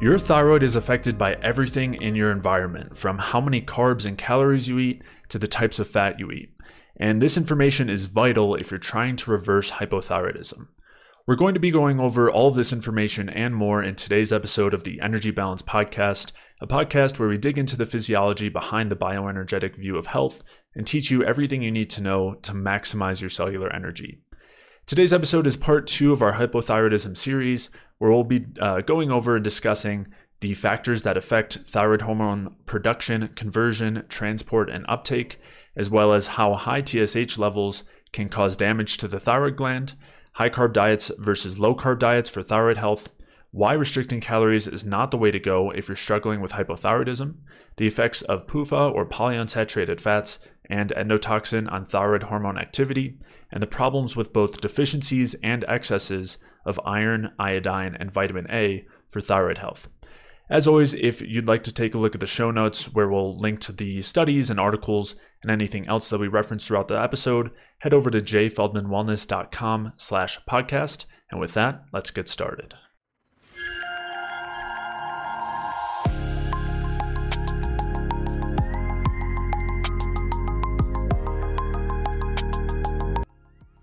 Your thyroid is affected by everything in your environment, from how many carbs and calories you eat to the types of fat you eat. And this information is vital if you're trying to reverse hypothyroidism. We're going to be going over all of this information and more in today's episode of the Energy Balance Podcast, a podcast where we dig into the physiology behind the bioenergetic view of health and teach you everything you need to know to maximize your cellular energy. Today's episode is part two of our hypothyroidism series, where we'll be uh, going over and discussing the factors that affect thyroid hormone production, conversion, transport, and uptake, as well as how high TSH levels can cause damage to the thyroid gland, high carb diets versus low carb diets for thyroid health, why restricting calories is not the way to go if you're struggling with hypothyroidism, the effects of PUFA or polyunsaturated fats and endotoxin on thyroid hormone activity, and the problems with both deficiencies and excesses of iron, iodine, and vitamin A for thyroid health. As always, if you'd like to take a look at the show notes where we'll link to the studies and articles and anything else that we reference throughout the episode, head over to jayfeldmanwellness.com slash podcast. And with that, let's get started.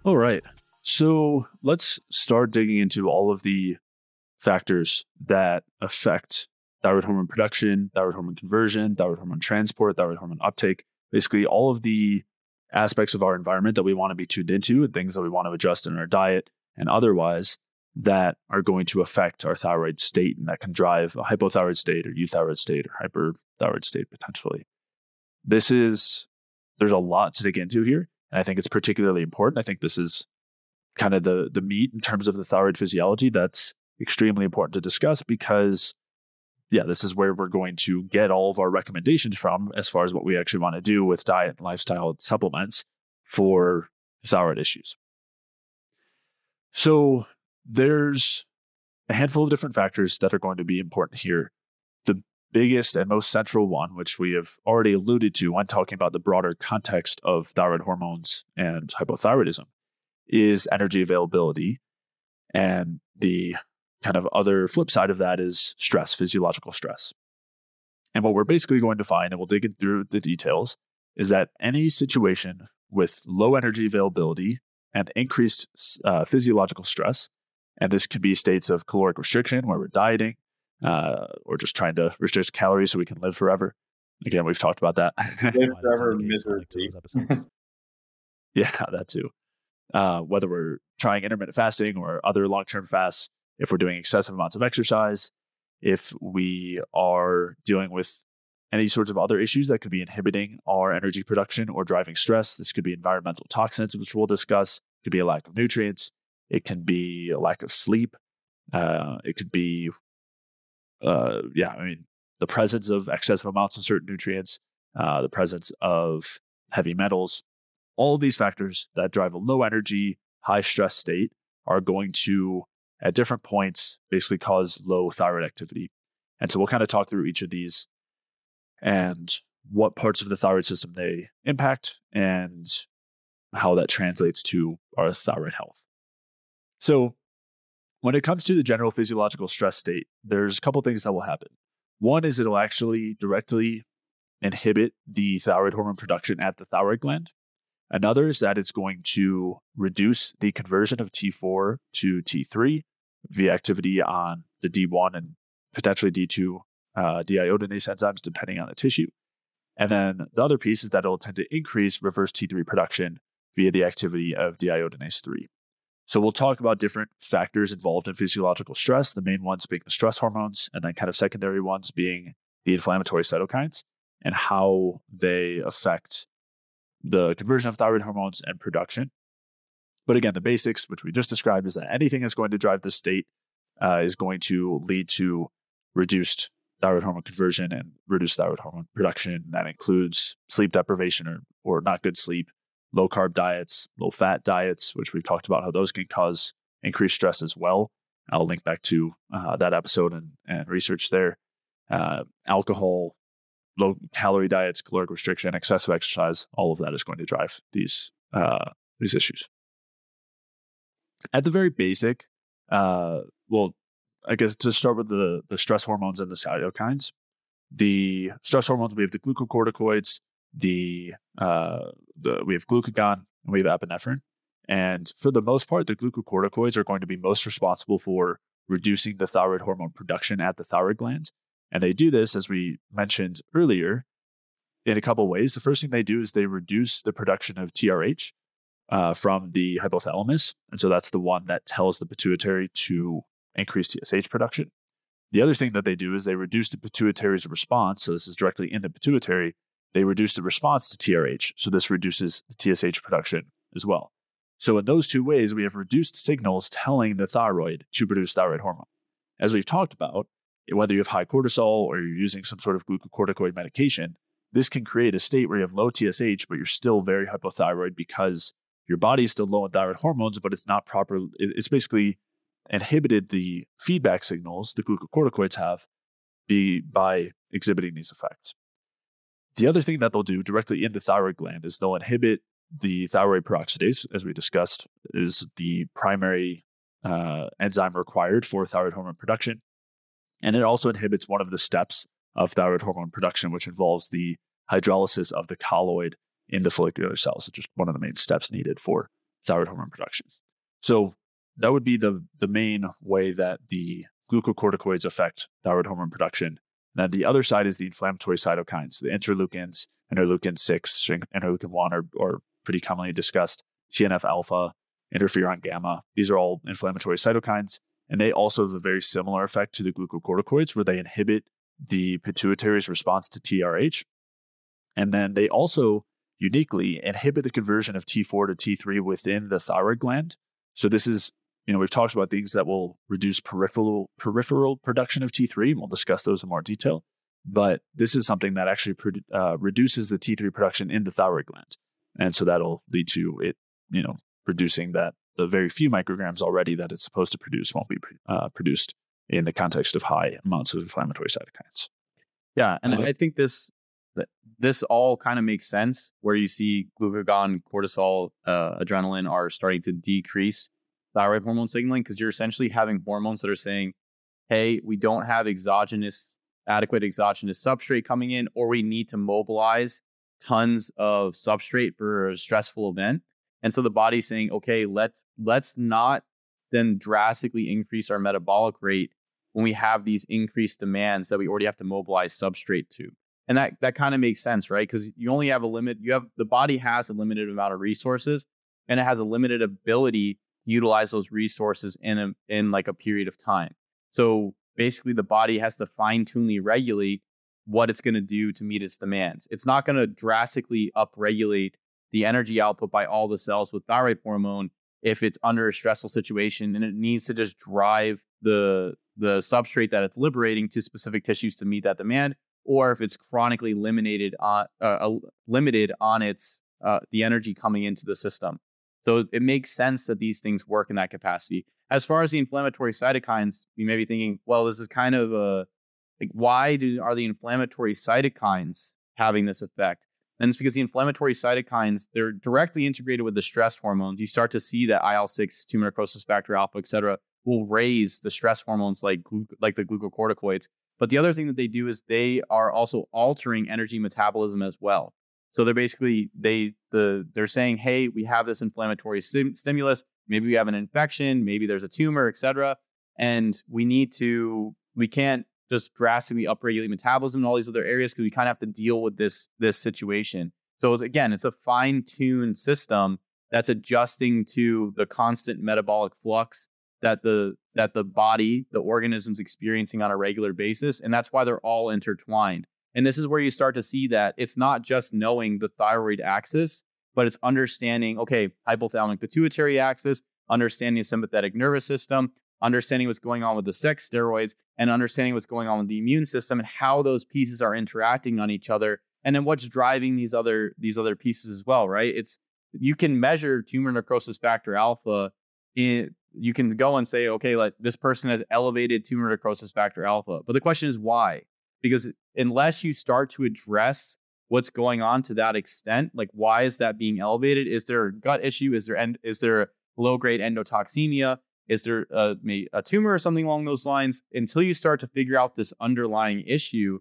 All right. So let's start digging into all of the factors that affect thyroid hormone production, thyroid hormone conversion, thyroid hormone transport, thyroid hormone uptake. Basically, all of the aspects of our environment that we want to be tuned into and things that we want to adjust in our diet and otherwise that are going to affect our thyroid state and that can drive a hypothyroid state or euthyroid state or hyperthyroid state potentially. This is, there's a lot to dig into here. And I think it's particularly important. I think this is kind of the the meat in terms of the thyroid physiology that's extremely important to discuss because yeah, this is where we're going to get all of our recommendations from as far as what we actually want to do with diet and lifestyle supplements for thyroid issues. So there's a handful of different factors that are going to be important here The biggest and most central one, which we have already alluded to when talking about the broader context of thyroid hormones and hypothyroidism, is energy availability. And the kind of other flip side of that is stress, physiological stress. And what we're basically going to find, and we'll dig through the details, is that any situation with low energy availability and increased uh, physiological stress, and this can be states of caloric restriction where we're dieting, uh, or just trying to restrict calories so we can live forever. Again, we've talked about that. Live forever misery. yeah, that too. Uh, whether we're trying intermittent fasting or other long-term fasts, if we're doing excessive amounts of exercise, if we are dealing with any sorts of other issues that could be inhibiting our energy production or driving stress. This could be environmental toxins, which we'll discuss. It could be a lack of nutrients. It can be a lack of sleep. Uh, it could be uh, yeah, I mean, the presence of excessive amounts of certain nutrients, uh, the presence of heavy metals, all of these factors that drive a low energy, high stress state are going to, at different points, basically cause low thyroid activity. And so we'll kind of talk through each of these and what parts of the thyroid system they impact and how that translates to our thyroid health. So, when it comes to the general physiological stress state, there's a couple things that will happen. One is it'll actually directly inhibit the thyroid hormone production at the thyroid gland. Another is that it's going to reduce the conversion of T4 to T3 via activity on the D1 and potentially D2 uh, deiodinase enzymes, depending on the tissue. And then the other piece is that it'll tend to increase reverse T3 production via the activity of deiodinase 3. So we'll talk about different factors involved in physiological stress, the main ones being the stress hormones, and then kind of secondary ones being the inflammatory cytokines and how they affect the conversion of thyroid hormones and production. But again, the basics, which we just described, is that anything that's going to drive this state uh, is going to lead to reduced thyroid hormone conversion and reduced thyroid hormone production. That includes sleep deprivation or, or not good sleep, low carb diets, low fat diets, which we've talked about how those can cause increased stress as well. I'll link back to uh, that episode and, and research there. Uh, alcohol, low calorie diets, caloric restriction, excessive exercise, all of that is going to drive these uh, these issues. At the very basic, uh, well, I guess to start with the the stress hormones and the cytokines. The stress hormones we have the glucocorticoids, the uh, the we have glucagon, and we have epinephrine. And for the most part, the glucocorticoids are going to be most responsible for reducing the thyroid hormone production at the thyroid gland. And they do this, as we mentioned earlier, in a couple ways. The first thing they do is they reduce the production of TRH uh, from the hypothalamus. And so that's the one that tells the pituitary to increase TSH production. The other thing that they do is they reduce the pituitary's response. So this is directly in the pituitary. They reduce the response to TRH. So this reduces the TSH production as well. So in those two ways, we have reduced signals telling the thyroid to produce thyroid hormone. As we've talked about, whether you have high cortisol or you're using some sort of glucocorticoid medication, this can create a state where you have low TSH, but you're still very hypothyroid because your body is still low in thyroid hormones, but it's not proper. It's basically inhibited the feedback signals the glucocorticoids have be by exhibiting these effects. The other thing that they'll do directly in the thyroid gland is they'll inhibit the thyroid peroxidase, as we discussed, is the primary uh, enzyme required for thyroid hormone production. And it also inhibits one of the steps of thyroid hormone production, which involves the hydrolysis of the colloid in the follicular cells, which is one of the main steps needed for thyroid hormone production. So that would be the, the main way that the glucocorticoids affect thyroid hormone production. And then the other side is the inflammatory cytokines, the interleukins, interleukin 6, interleukin 1 are, are pretty commonly discussed, TNF alpha, interferon gamma. These are all inflammatory cytokines. And they also have a very similar effect to the glucocorticoids, where they inhibit the pituitary's response to TRH. And then they also uniquely inhibit the conversion of T4 to T3 within the thyroid gland. So this is, you know, we've talked about things that will reduce peripheral peripheral production of T3. And we'll discuss those in more detail. But this is something that actually uh, reduces the T3 production in the thyroid gland, and so that'll lead to it, you know, producing that the very few micrograms already that it's supposed to produce won't be uh, produced in the context of high amounts of inflammatory cytokines. Yeah, and uh, I think this this all kind of makes sense where you see glucagon, cortisol, uh, adrenaline are starting to decrease thyroid hormone signaling because you're essentially having hormones that are saying, "Hey, we don't have exogenous adequate exogenous substrate coming in, or we need to mobilize tons of substrate for a stressful event." And so the body's saying, "Okay, let's let's not then drastically increase our metabolic rate when we have these increased demands that we already have to mobilize substrate to. And that that kind of makes sense, right? Because you only have a limit. You have the body has a limited amount of resources, and it has a limited ability to utilize those resources in a, in like a period of time. So basically, the body has to fine tunely regulate what it's going to do to meet its demands. It's not going to drastically upregulate the energy output by all the cells with thyroid hormone if it's under a stressful situation and it needs to just drive the the substrate that it's liberating to specific tissues to meet that demand or if it's chronically limited on uh, limited on its uh, the energy coming into the system. So it makes sense that these things work in that capacity. As far as the inflammatory cytokines you may be thinking well this is kind of a like why do are the inflammatory cytokines having this effect and it's because the inflammatory cytokines, they're directly integrated with the stress hormones. You start to see that IL-6, tumor necrosis factor alpha, et cetera, will raise the stress hormones like, like the glucocorticoids. But the other thing that they do is they are also altering energy metabolism as well. So they're basically they the they're saying, hey, we have this inflammatory sim- stimulus. Maybe we have an infection. Maybe there's a tumor, et cetera, and we need to we can't just drastically upregulate metabolism and all these other areas because we kind of have to deal with this this situation. So again, it's a fine-tuned system that's adjusting to the constant metabolic flux that the that the body, the organism's experiencing on a regular basis, and that's why they're all intertwined. And this is where you start to see that it's not just knowing the thyroid axis, but it's understanding, okay, hypothalamic pituitary axis, understanding the sympathetic nervous system, understanding what's going on with the sex steroids and understanding what's going on with the immune system and how those pieces are interacting on each other and then what's driving these other these other pieces as well right? It's you can measure tumor necrosis factor alpha in you can go and say okay like this person has elevated tumor necrosis factor alpha. But the question is why? Because unless you start to address what's going on to that extent like why is that being elevated? Is there a gut issue? Is there end is there low grade endotoxemia Is there uh, a, a tumor or something along those lines? Until you start to figure out this underlying issue,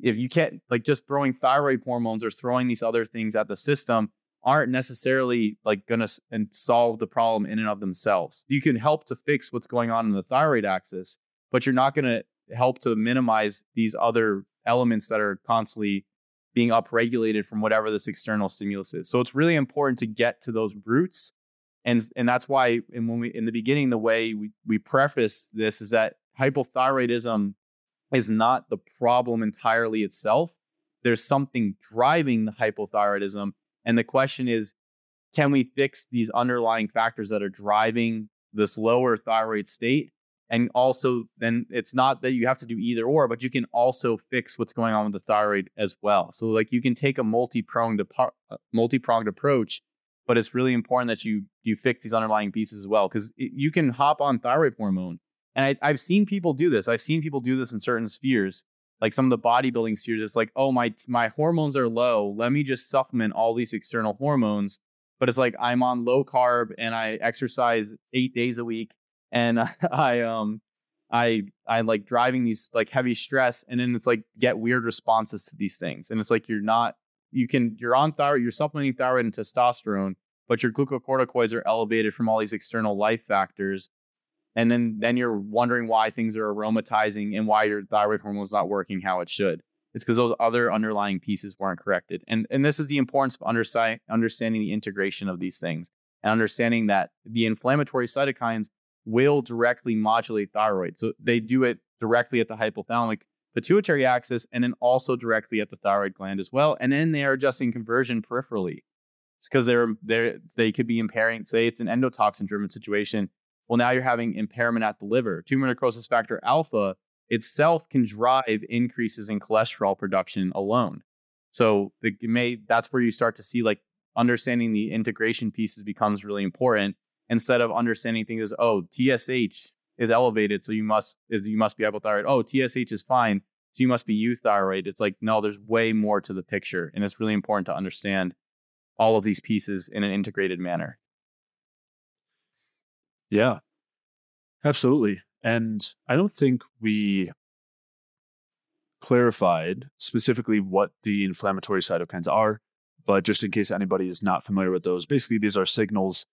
if you can't like just throwing thyroid hormones or throwing these other things at the system aren't necessarily like going to and solve the problem in and of themselves. You can help to fix what's going on in the thyroid axis, but you're not going to help to minimize these other elements that are constantly being upregulated from whatever this external stimulus is. So it's really important to get to those roots. And and that's why and when we in the beginning the way we we preface this is that hypothyroidism is not the problem entirely itself. There's something driving the hypothyroidism and the question is can we fix these underlying factors that are driving this lower thyroid state and also then it's not that you have to do either or but you can also fix what's going on with the thyroid as well so like you can take a multi-pronged uh, multi-pronged approach but it's really important that you you fix these underlying pieces as well because you can hop on thyroid hormone and I, i've seen people do this i've seen people do this in certain spheres like some of the bodybuilding spheres it's like oh my my hormones are low let me just supplement all these external hormones but it's like i'm on low carb and i exercise eight days a week and I um I I like driving these like heavy stress and then it's like get weird responses to these things. And it's like you're not you can you're on thyroid, you're supplementing thyroid and testosterone, but your glucocorticoids are elevated from all these external life factors. And then then you're wondering why things are aromatizing and why your thyroid hormone is not working how it should. It's because those other underlying pieces weren't corrected. And and this is the importance of understanding the integration of these things and understanding that the inflammatory cytokines will directly modulate thyroid. So they do it directly at the hypothalamic pituitary axis and then also directly at the thyroid gland as well. And then they are adjusting conversion peripherally It's because they're they they could be impairing. Say it's an endotoxin driven situation. Well, now you're having impairment at the liver. Tumor necrosis factor alpha itself can drive increases in cholesterol production alone. So the may that's where you start to see like understanding the integration pieces becomes really important instead of understanding things as oh TSH is elevated, so you must is you must be hypothyroid. Oh, TSH is fine, so you must be euthyroid. It's like no, there's way more to the picture, and it's really important to understand all of these pieces in an integrated manner. Yeah, absolutely. And I don't think we clarified specifically what the inflammatory cytokines are, but just in case anybody is not familiar with those, basically these are signals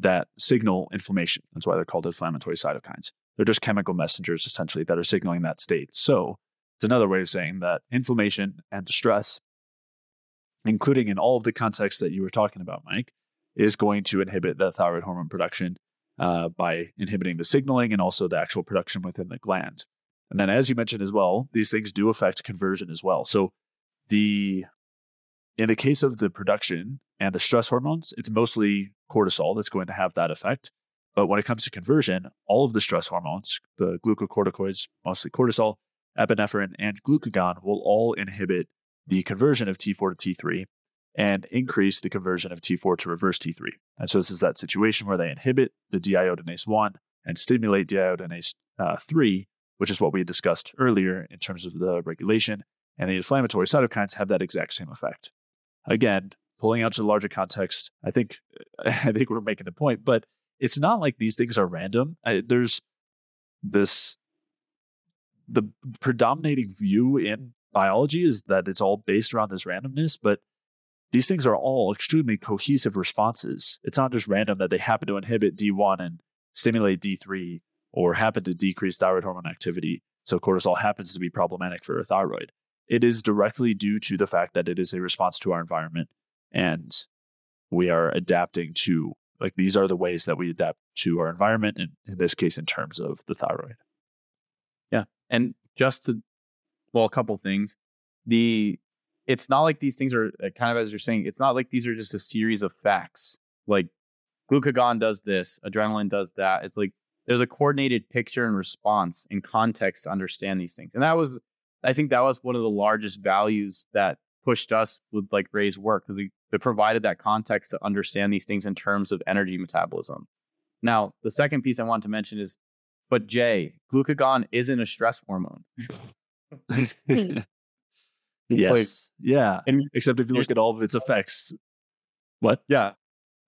that signal inflammation. That's why they're called inflammatory cytokines. They're just chemical messengers essentially that are signaling that state. So it's another way of saying that inflammation and distress, including in all of the contexts that you were talking about, Mike, is going to inhibit the thyroid hormone production uh, by inhibiting the signaling and also the actual production within the gland. And then, as you mentioned as well, these things do affect conversion as well. So the in the case of the production and the stress hormones, it's mostly cortisol that's going to have that effect. But when it comes to conversion, all of the stress hormones, the glucocorticoids, mostly cortisol, epinephrine, and glucagon, will all inhibit the conversion of T4 to T3 and increase the conversion of T4 to reverse T3. And so this is that situation where they inhibit the deiodinase 1 and stimulate deiodinase uh, 3, which is what we discussed earlier in terms of the regulation. And the inflammatory cytokines have that exact same effect. Again, pulling out to the larger context, I think I think we're making the point, but it's not like these things are random. I, there's this the predominating view in biology is that it's all based around this randomness, but these things are all extremely cohesive responses. It's not just random that they happen to inhibit D1 and stimulate D3 or happen to decrease thyroid hormone activity. So cortisol happens to be problematic for a thyroid. It is directly due to the fact that it is a response to our environment and we are adapting to like these are the ways that we adapt to our environment and in this case in terms of the thyroid. Yeah and just to well a couple things. The it's not like these things are uh, kind of as you're saying it's not like these are just a series of facts. Like glucagon does this adrenaline does that. It's like there's a coordinated picture and response in context to understand these things. And that was i think that was one of the largest values that pushed us with like Ray's work because it provided that context to understand these things in terms of energy metabolism. Now, the second piece I want to mention is, but Jay, glucagon isn't a stress hormone. yes. Like, yeah. And except if you look at all of its effects. What? Yeah.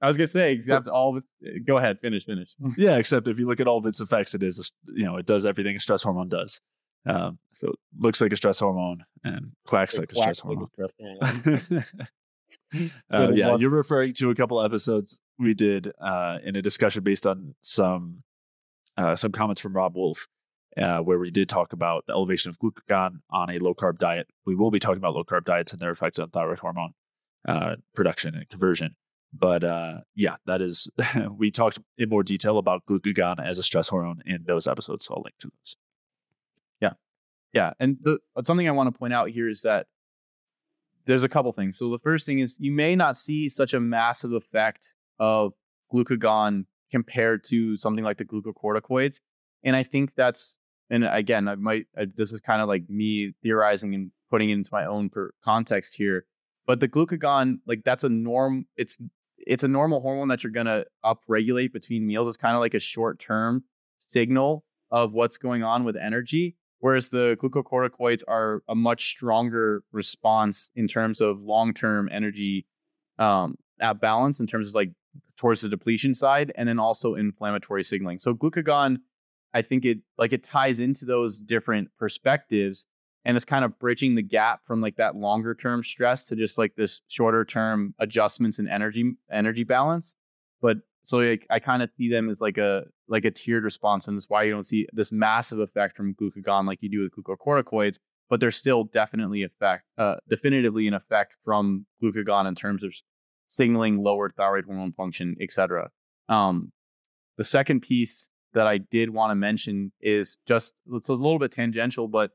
I was gonna say, except all. Of it, go ahead, finish, finish. yeah, except if you look at all of its effects, it is you know it does everything a stress hormone does. Um, so it looks like a stress hormone and quacks It like a stress quacks like hormone. a stress hormone. uh, yeah, you're referring to a couple episodes we did uh, in a discussion based on some uh, some comments from Robb Wolf, uh, where we did talk about the elevation of glucagon on a low carb diet. We will be talking about low carb diets and their effect on thyroid hormone uh, production and conversion. But uh, yeah, that is we talked in more detail about glucagon as a stress hormone in those episodes. So I'll link to those. Yeah, yeah, and the something I want to point out here is that there's a couple things. So the first thing is you may not see such a massive effect of glucagon compared to something like the glucocorticoids, and I think that's and again I might I, this is kind of like me theorizing and putting it into my own per context here, but the glucagon like that's a norm. It's it's a normal hormone that you're gonna upregulate between meals. It's kind of like a short term signal of what's going on with energy whereas the glucocorticoids are a much stronger response in terms of long-term energy um, at balance in terms of like towards the depletion side and then also inflammatory signaling. So glucagon i think it like it ties into those different perspectives and it's kind of bridging the gap from like that longer term stress to just like this shorter term adjustments in energy energy balance. But so like I kind of see them as like a like a tiered response, and that's why you don't see this massive effect from glucagon like you do with glucocorticoids. But there's still definitely effect, uh, definitively an effect from glucagon in terms of signaling lowered thyroid hormone function, etc. Um, the second piece that I did want to mention is just it's a little bit tangential, but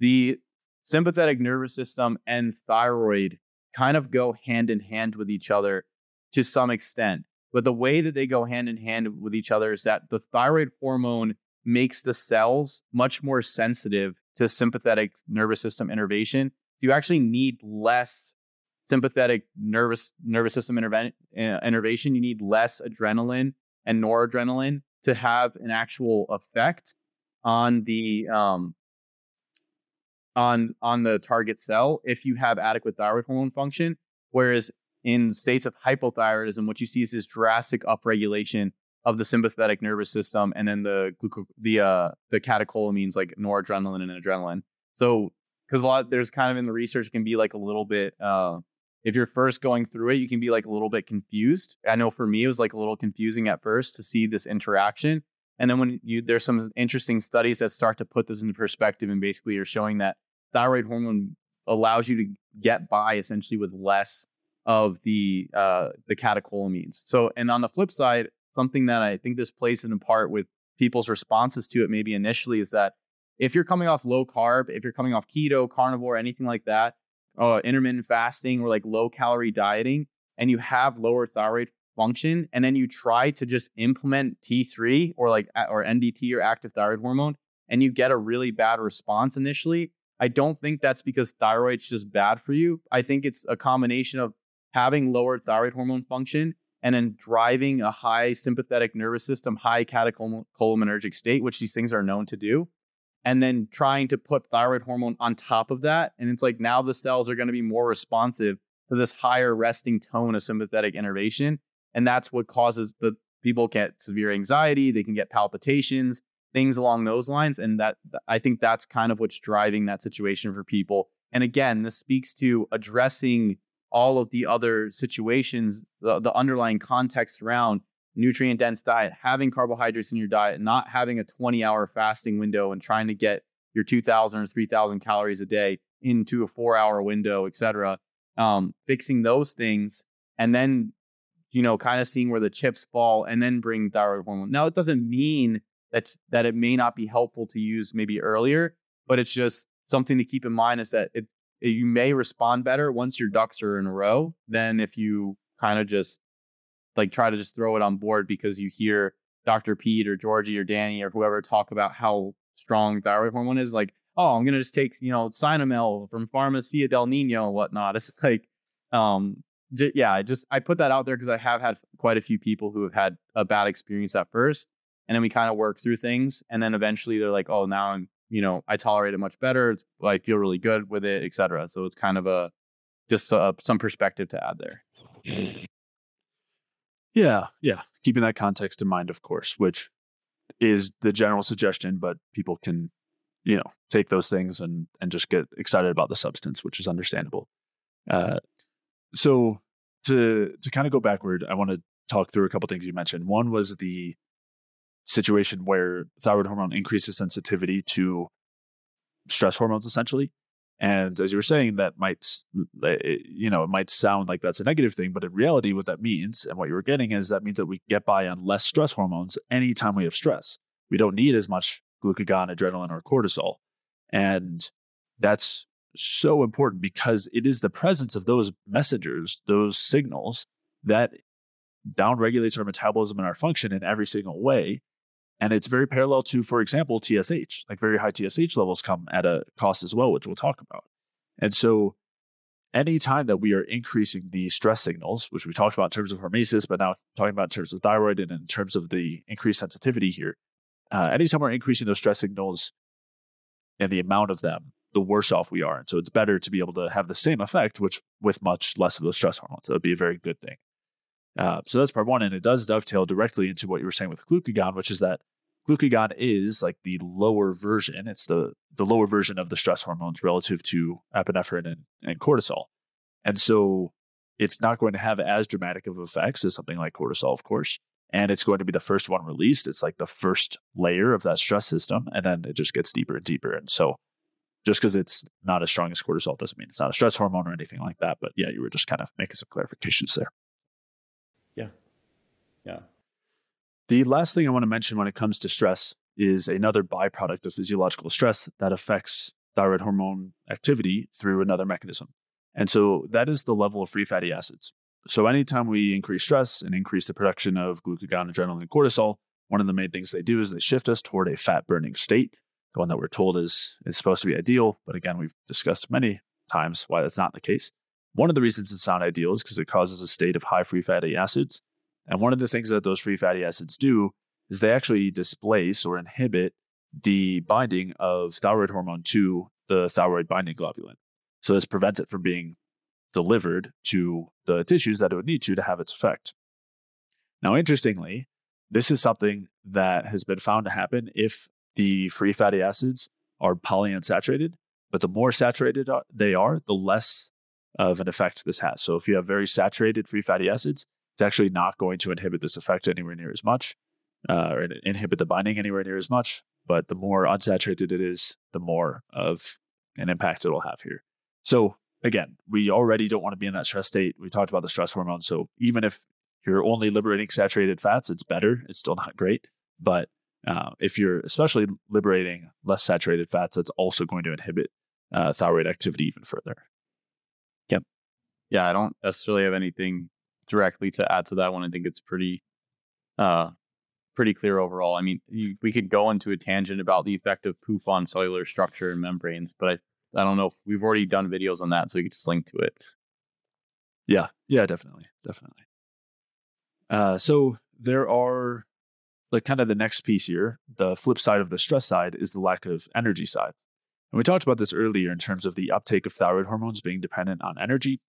the sympathetic nervous system and thyroid kind of go hand in hand with each other to some extent. But the way that they go hand in hand with each other is that the thyroid hormone makes the cells much more sensitive to sympathetic nervous system innervation. So you actually need less sympathetic nervous nervous system uh, innervation. You need less adrenaline and noradrenaline to have an actual effect on the um, on on the target cell if you have adequate thyroid hormone function. Whereas in states of hypothyroidism, what you see is this drastic upregulation of the sympathetic nervous system, and then the gluco- the uh, the catecholamines like noradrenaline and adrenaline. So, because a lot there's kind of in the research can be like a little bit. Uh, if you're first going through it, you can be like a little bit confused. I know for me, it was like a little confusing at first to see this interaction, and then when you there's some interesting studies that start to put this into perspective, and basically are showing that thyroid hormone allows you to get by essentially with less of the uh, the catecholamines. So, and on the flip side, something that I think this plays in part with people's responses to it, maybe initially, is that if you're coming off low carb, if you're coming off keto, carnivore, anything like that, uh, intermittent fasting or like low calorie dieting, and you have lower thyroid function, and then you try to just implement T3 or like or NDT or active thyroid hormone, and you get a really bad response initially. I don't think that's because thyroid's just bad for you. I think it's a combination of having lowered thyroid hormone function and then driving a high sympathetic nervous system, high catecholinergic state, which these things are known to do, and then trying to put thyroid hormone on top of that. And it's like now the cells are going to be more responsive to this higher resting tone of sympathetic innervation. And that's what causes the people get severe anxiety, they can get palpitations, things along those lines. And that I think that's kind of what's driving that situation for people. And again, this speaks to addressing all of the other situations, the, the underlying context around nutrient dense diet, having carbohydrates in your diet, not having a 20 hour fasting window and trying to get your 2000 or 3000 calories a day into a four hour window, et cetera. Um, fixing those things and then, you know, kind of seeing where the chips fall and then bring thyroid hormone. Now, it doesn't mean that, that it may not be helpful to use maybe earlier, but it's just something to keep in mind is that it, you may respond better once your ducks are in a row than if you kind of just like try to just throw it on board because you hear Dr. Peat or Georgi or Danny or whoever talk about how strong thyroid hormone is. Like, oh, I'm gonna just take you know Cynomel from Pharmacia del Nino and whatnot. It's like, um, j- yeah, I just I put that out there because I have had quite a few people who have had a bad experience at first, and then we kind of work through things, and then eventually they're like, oh, now I'm you know I tolerate it much better. I feel really good with it, etc. So it's kind of a just uh, some perspective to add there. Yeah, yeah. Keeping that context in mind, of course, which is the general suggestion, but people can, you know, take those things and and just get excited about the substance, which is understandable. Uh, so to to kind of go backward, I want to talk through a couple things you mentioned. One was the situation where thyroid hormone increases sensitivity to stress hormones, essentially. And as you were saying, that might, you know, it might sound like that's a negative thing, but in reality, what that means and what you were getting is that means that we get by on less stress hormones anytime we have stress. We don't need as much glucagon, adrenaline, or cortisol. And that's so important because it is the presence of those messengers, those signals that downregulates our metabolism and our function in every single way and it's very parallel to, for example, TSH. Like very high TSH levels come at a cost as well, which we'll talk about. And so anytime that we are increasing the stress signals, which we talked about in terms of hormesis, but now talking about in terms of thyroid and in terms of the increased sensitivity here, uh, anytime we're increasing those stress signals and the amount of them, the worse off we are. And so it's better to be able to have the same effect, which with much less of those stress hormones. That would be a very good thing. Uh, so that's part one. And it does dovetail directly into what you were saying with glucagon, which is that glucagon is like the lower version. It's the the lower version of the stress hormones relative to epinephrine and, and cortisol. And so it's not going to have as dramatic of effects as something like cortisol, of course. And it's going to be the first one released. It's like the first layer of that stress system. And then it just gets deeper and deeper. And so just because it's not as strong as cortisol doesn't mean it's not a stress hormone or anything like that. But yeah, you were just kind of making some clarifications there. Yeah. Yeah. The last thing I want to mention when it comes to stress is another byproduct of physiological stress that affects thyroid hormone activity through another mechanism. And so that is the level of free fatty acids. So anytime we increase stress and increase the production of glucagon, adrenaline, and cortisol, one of the main things they do is they shift us toward a fat burning state, the one that we're told is, is supposed to be ideal. But again, we've discussed many times why that's not the case. One of the reasons it's not ideal is because it causes a state of high free fatty acids and one of the things that those free fatty acids do is they actually displace or inhibit the binding of thyroid hormone to the thyroid binding globulin. So this prevents it from being delivered to the tissues that it would need to to have its effect. Now, interestingly, this is something that has been found to happen if the free fatty acids are polyunsaturated, but the more saturated they are, the less of an effect this has. So if you have very saturated free fatty acids, it's actually not going to inhibit this effect anywhere near as much, uh, or inhibit the binding anywhere near as much. But the more unsaturated it is, the more of an impact it'll have here. So again, we already don't want to be in that stress state. We talked about the stress hormone. So even if you're only liberating saturated fats, it's better. It's still not great. But uh, if you're especially liberating less saturated fats, that's also going to inhibit uh, thyroid activity even further. Yep. Yeah, I don't necessarily have anything directly to add to that one. I think it's pretty, uh, pretty clear overall. I mean, you, we could go into a tangent about the effect of PUFA on cellular structure and membranes, but I, I don't know if we've already done videos on that, so you could just link to it. Yeah, yeah, definitely, definitely. Uh, so there are like kind of the next piece here. The flip side of the stress side is the lack of energy side. And we talked about this earlier in terms of the uptake of thyroid hormones being dependent on energy.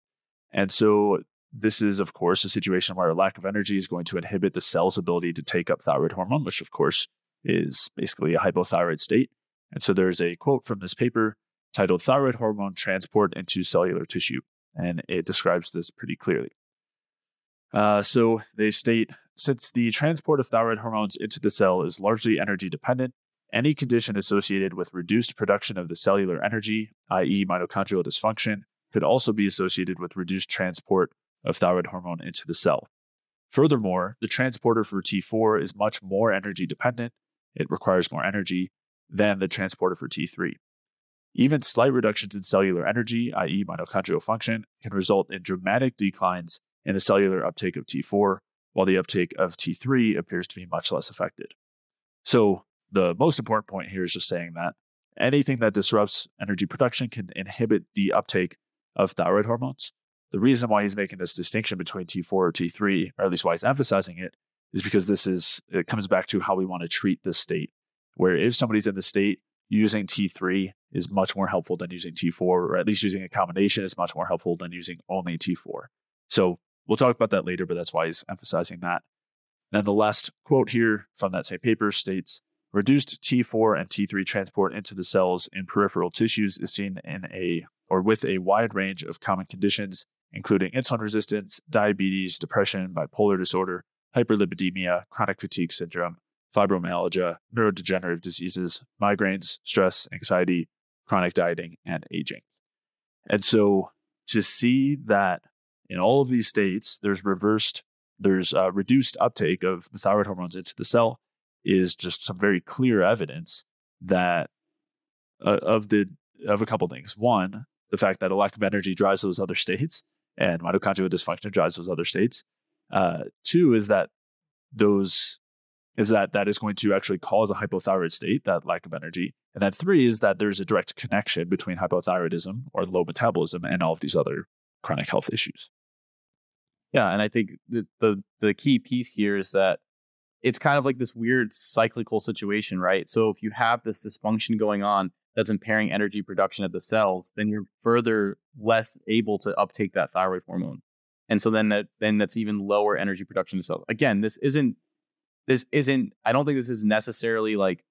And so this is, of course, a situation where a lack of energy is going to inhibit the cell's ability to take up thyroid hormone, which, of course, is basically a hypothyroid state. And so there's a quote from this paper titled Thyroid Hormone Transport into Cellular Tissue, and it describes this pretty clearly. Uh, so they state since the transport of thyroid hormones into the cell is largely energy dependent, any condition associated with reduced production of the cellular energy, i.e., mitochondrial dysfunction, could also be associated with reduced transport of thyroid hormone into the cell. Furthermore, the transporter for T4 is much more energy dependent, it requires more energy than the transporter for T3. Even slight reductions in cellular energy, i.e., mitochondrial function, can result in dramatic declines in the cellular uptake of T4, while the uptake of T3 appears to be much less affected. So, the most important point here is just saying that anything that disrupts energy production can inhibit the uptake of thyroid hormones. The reason why he's making this distinction between T4 or T3, or at least why he's emphasizing it, is because this is it comes back to how we want to treat this state. Where if somebody's in the state, using T3 is much more helpful than using T4, or at least using a combination is much more helpful than using only T4. So we'll talk about that later, but that's why he's emphasizing that. Then the last quote here from that same paper states reduced T4 and T3 transport into the cells in peripheral tissues is seen in a or with a wide range of common conditions, including insulin resistance, diabetes, depression, bipolar disorder, hyperlipidemia, chronic fatigue syndrome, fibromyalgia, neurodegenerative diseases, migraines, stress, anxiety, chronic dieting, and aging. And so to see that in all of these states, there's reversed, there's uh, reduced uptake of the thyroid hormones into the cell is just some very clear evidence that uh, of the of a couple things. One, the fact that a lack of energy drives those other states, and mitochondrial dysfunction drives those other states. Uh, two is that those is that that is going to actually cause a hypothyroid state, that lack of energy. And then three is that there's a direct connection between hypothyroidism or low metabolism and all of these other chronic health issues. Yeah, and I think the the, the key piece here is that it's kind of like this weird cyclical situation, right? So if you have this dysfunction going on that's impairing energy production at the cells, then you're further less able to uptake that thyroid hormone. And so then that then that's even lower energy production to cells. Again, this isn't this isn't I don't think this is necessarily like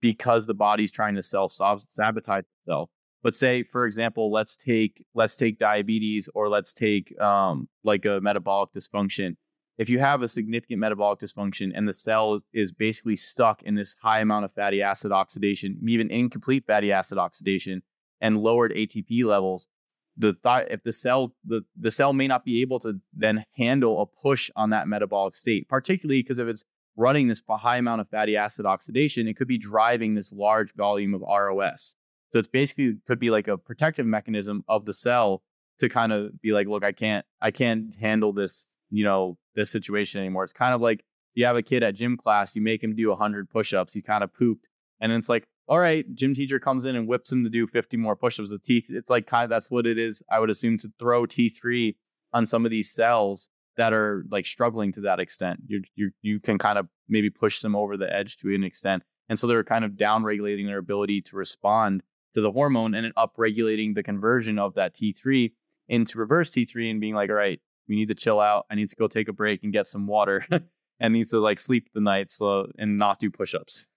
because the body's trying to self sabotage itself. But say, for example, let's take let's take diabetes or let's take um, like a metabolic dysfunction if you have a significant metabolic dysfunction and the cell is basically stuck in this high amount of fatty acid oxidation, even incomplete fatty acid oxidation, and lowered ATP levels, the th- if the cell the, the cell may not be able to then handle a push on that metabolic state, particularly because if it's running this high amount of fatty acid oxidation, it could be driving this large volume of ROS. So it's basically could be like a protective mechanism of the cell to kind of be like, look, I can't I can't handle this, you know, this situation anymore. It's kind of like you have a kid at gym class, you make him do 100 push-ups, he kind of pooped, and it's like, all right, gym teacher comes in and whips him to do 50 more push-ups. The teeth, it's like kind of that's what it is. I would assume to throw T3 on some of these cells that are like struggling to that extent. You you you can kind of maybe push them over the edge to an extent, and so they're kind of down regulating their ability to respond to the hormone and up regulating the conversion of that T3 into reverse T3 and being like, all right, we need to chill out. I need to go take a break and get some water and need to like sleep the night so and not do push-ups.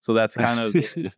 So that's kind of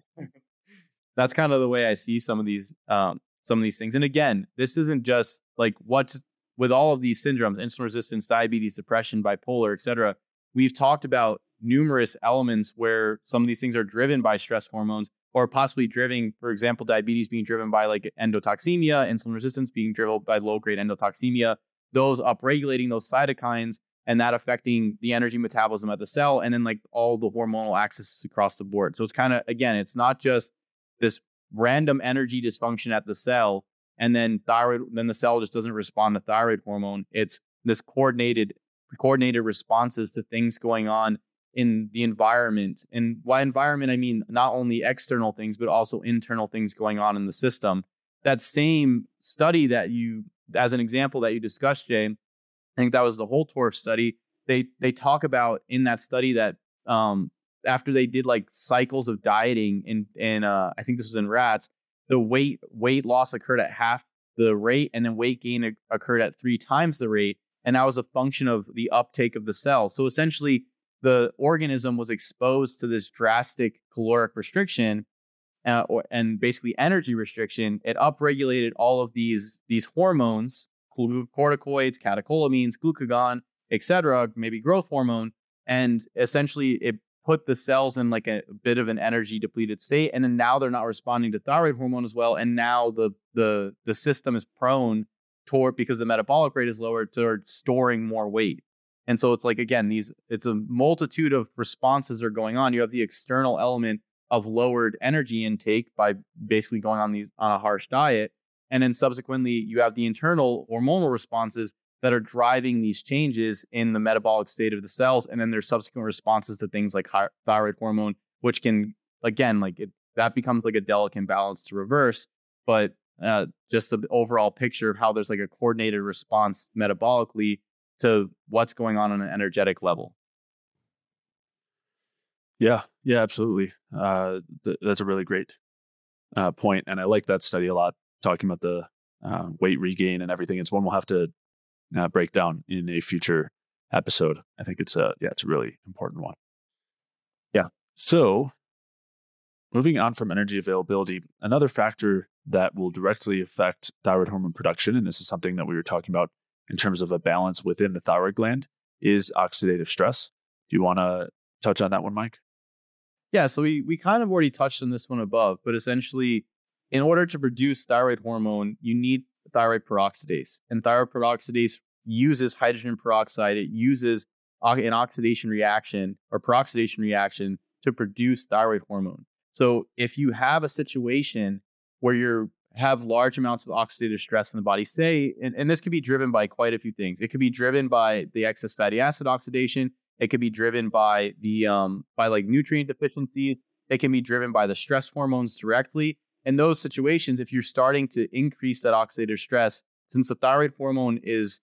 that's kind of the way I see some of these um some of these things. And again, this isn't just like what's with all of these syndromes, insulin resistance, diabetes, depression, bipolar, etc. We've talked about numerous elements where some of these things are driven by stress hormones or possibly driven, for example, diabetes being driven by like endotoxemia, insulin resistance being driven by low grade endotoxemia, those upregulating those cytokines and that affecting the energy metabolism at the cell and then like all the hormonal axes across the board. So it's kind of again, it's not just this random energy dysfunction at the cell and then thyroid then the cell just doesn't respond to thyroid hormone. It's this coordinated coordinated responses to things going on in the environment. And by environment I mean not only external things but also internal things going on in the system. That same study that you as an example that you discussed, Jay, I think that was the Holtorf study. They they talk about in that study that um, after they did like cycles of dieting in in uh, I think this was in rats, the weight weight loss occurred at half the rate, and then weight gain occurred at three times the rate, and that was a function of the uptake of the cell. So essentially, the organism was exposed to this drastic caloric restriction uh, or, and basically energy restriction, it upregulated all of these these hormones, corticoids, catecholamines, glucagon, etc., maybe growth hormone, and essentially it put the cells in like a, a bit of an energy depleted state, and then now they're not responding to thyroid hormone as well, and now the the the system is prone toward because the metabolic rate is lower toward storing more weight. And so it's like again, these it's a multitude of responses are going on. You have the external element of lowered energy intake by basically going on these on a harsh diet and then subsequently you have the internal hormonal responses that are driving these changes in the metabolic state of the cells and then there's subsequent responses to things like thyroid hormone which can again like it that becomes like a delicate balance to reverse but uh, just the overall picture of how there's like a coordinated response metabolically to what's going on on an energetic level yeah, yeah, absolutely. Uh, th- that's a really great uh, point, and I like that study a lot. Talking about the uh, weight regain and everything, it's one we'll have to uh, break down in a future episode. I think it's a yeah, it's a really important one. Yeah. So moving on from energy availability, another factor that will directly affect thyroid hormone production, and this is something that we were talking about in terms of a balance within the thyroid gland, is oxidative stress. Do you want to touch on that one, Mike? Yeah, so we we kind of already touched on this one above, but essentially, in order to produce thyroid hormone, you need thyroid peroxidase, and thyroid peroxidase uses hydrogen peroxide. It uses an oxidation reaction or peroxidation reaction to produce thyroid hormone. So if you have a situation where you have large amounts of oxidative stress in the body, say, and, and this could be driven by quite a few things. It could be driven by the excess fatty acid oxidation. It could be driven by the um, by like nutrient deficiencies. It can be driven by the stress hormones directly. In those situations, if you're starting to increase that oxidative stress, since the thyroid hormone is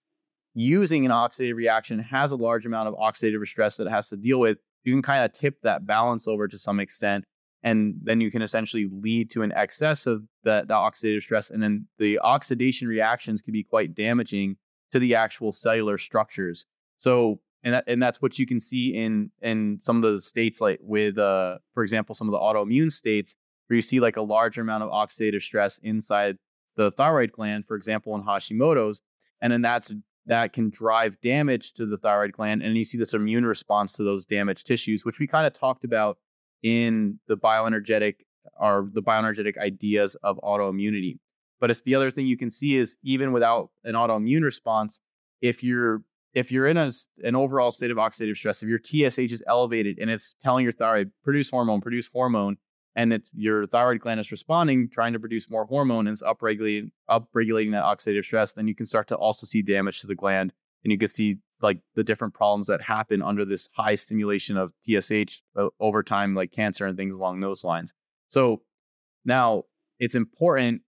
using an oxidative reaction, has a large amount of oxidative stress that it has to deal with, you can kind of tip that balance over to some extent. And then you can essentially lead to an excess of that, the oxidative stress. And then the oxidation reactions can be quite damaging to the actual cellular structures. So and that, and that's what you can see in in some of the states like with uh for example some of the autoimmune states where you see like a larger amount of oxidative stress inside the thyroid gland for example in Hashimoto's and then that's that can drive damage to the thyroid gland and you see this immune response to those damaged tissues which we kind of talked about in the bioenergetic or the bioenergetic ideas of autoimmunity. But it's the other thing you can see is even without an autoimmune response if you're if you're in a, an overall state of oxidative stress, if your TSH is elevated and it's telling your thyroid, produce hormone, produce hormone, and it's your thyroid gland is responding, trying to produce more hormone and it's upregulating, upregulating that oxidative stress, then you can start to also see damage to the gland. And you can see like the different problems that happen under this high stimulation of TSH uh, over time, like cancer and things along those lines. So now it's important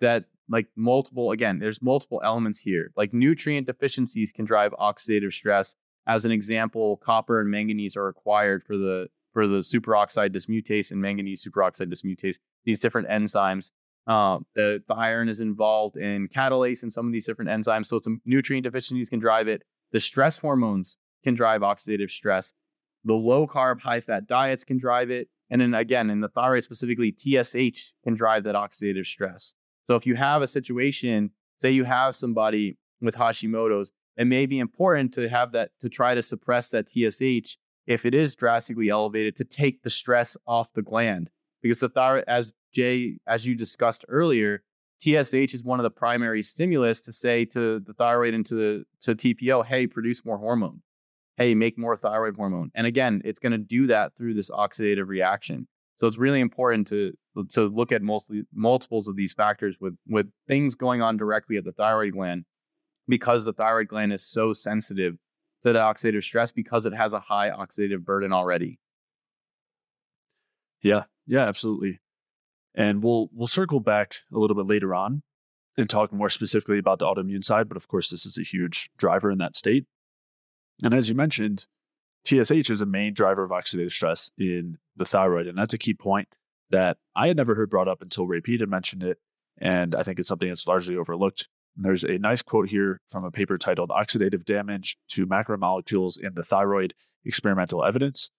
that like multiple again there's multiple elements here. Like nutrient deficiencies can drive oxidative stress. As an example copper and manganese are required for the for the superoxide dismutase and manganese superoxide dismutase these different enzymes. Uh, the, the iron is involved in catalase and some of these different enzymes so some nutrient deficiencies can drive it. The stress hormones can drive oxidative stress. The low carb high fat diets can drive it. And then again in the thyroid specifically tsh can drive that oxidative stress so if you have a situation, say you have somebody with Hashimoto's, it may be important to have that to try to suppress that TSH if it is drastically elevated to take the stress off the gland because the thyroid, as Jay, as you discussed earlier, TSH is one of the primary stimulus to say to the thyroid and to the to TPO, hey, produce more hormone. Hey, make more thyroid hormone. And again, it's going to do that through this oxidative reaction. So it's really important to to look at mostly multiples of these factors with with things going on directly at the thyroid gland because the thyroid gland is so sensitive to the oxidative stress because it has a high oxidative burden already. Yeah, yeah, absolutely. And we'll we'll circle back a little bit later on and talk more specifically about the autoimmune side, but of course this is a huge driver in that state. And as you mentioned, TSH is a main driver of oxidative stress in the thyroid. And that's a key point that I had never heard brought up until Ray Peat had mentioned it. And I think it's something that's largely overlooked. And there's a nice quote here from a paper titled Oxidative Damage to Macromolecules in the Thyroid Experimental Evidence.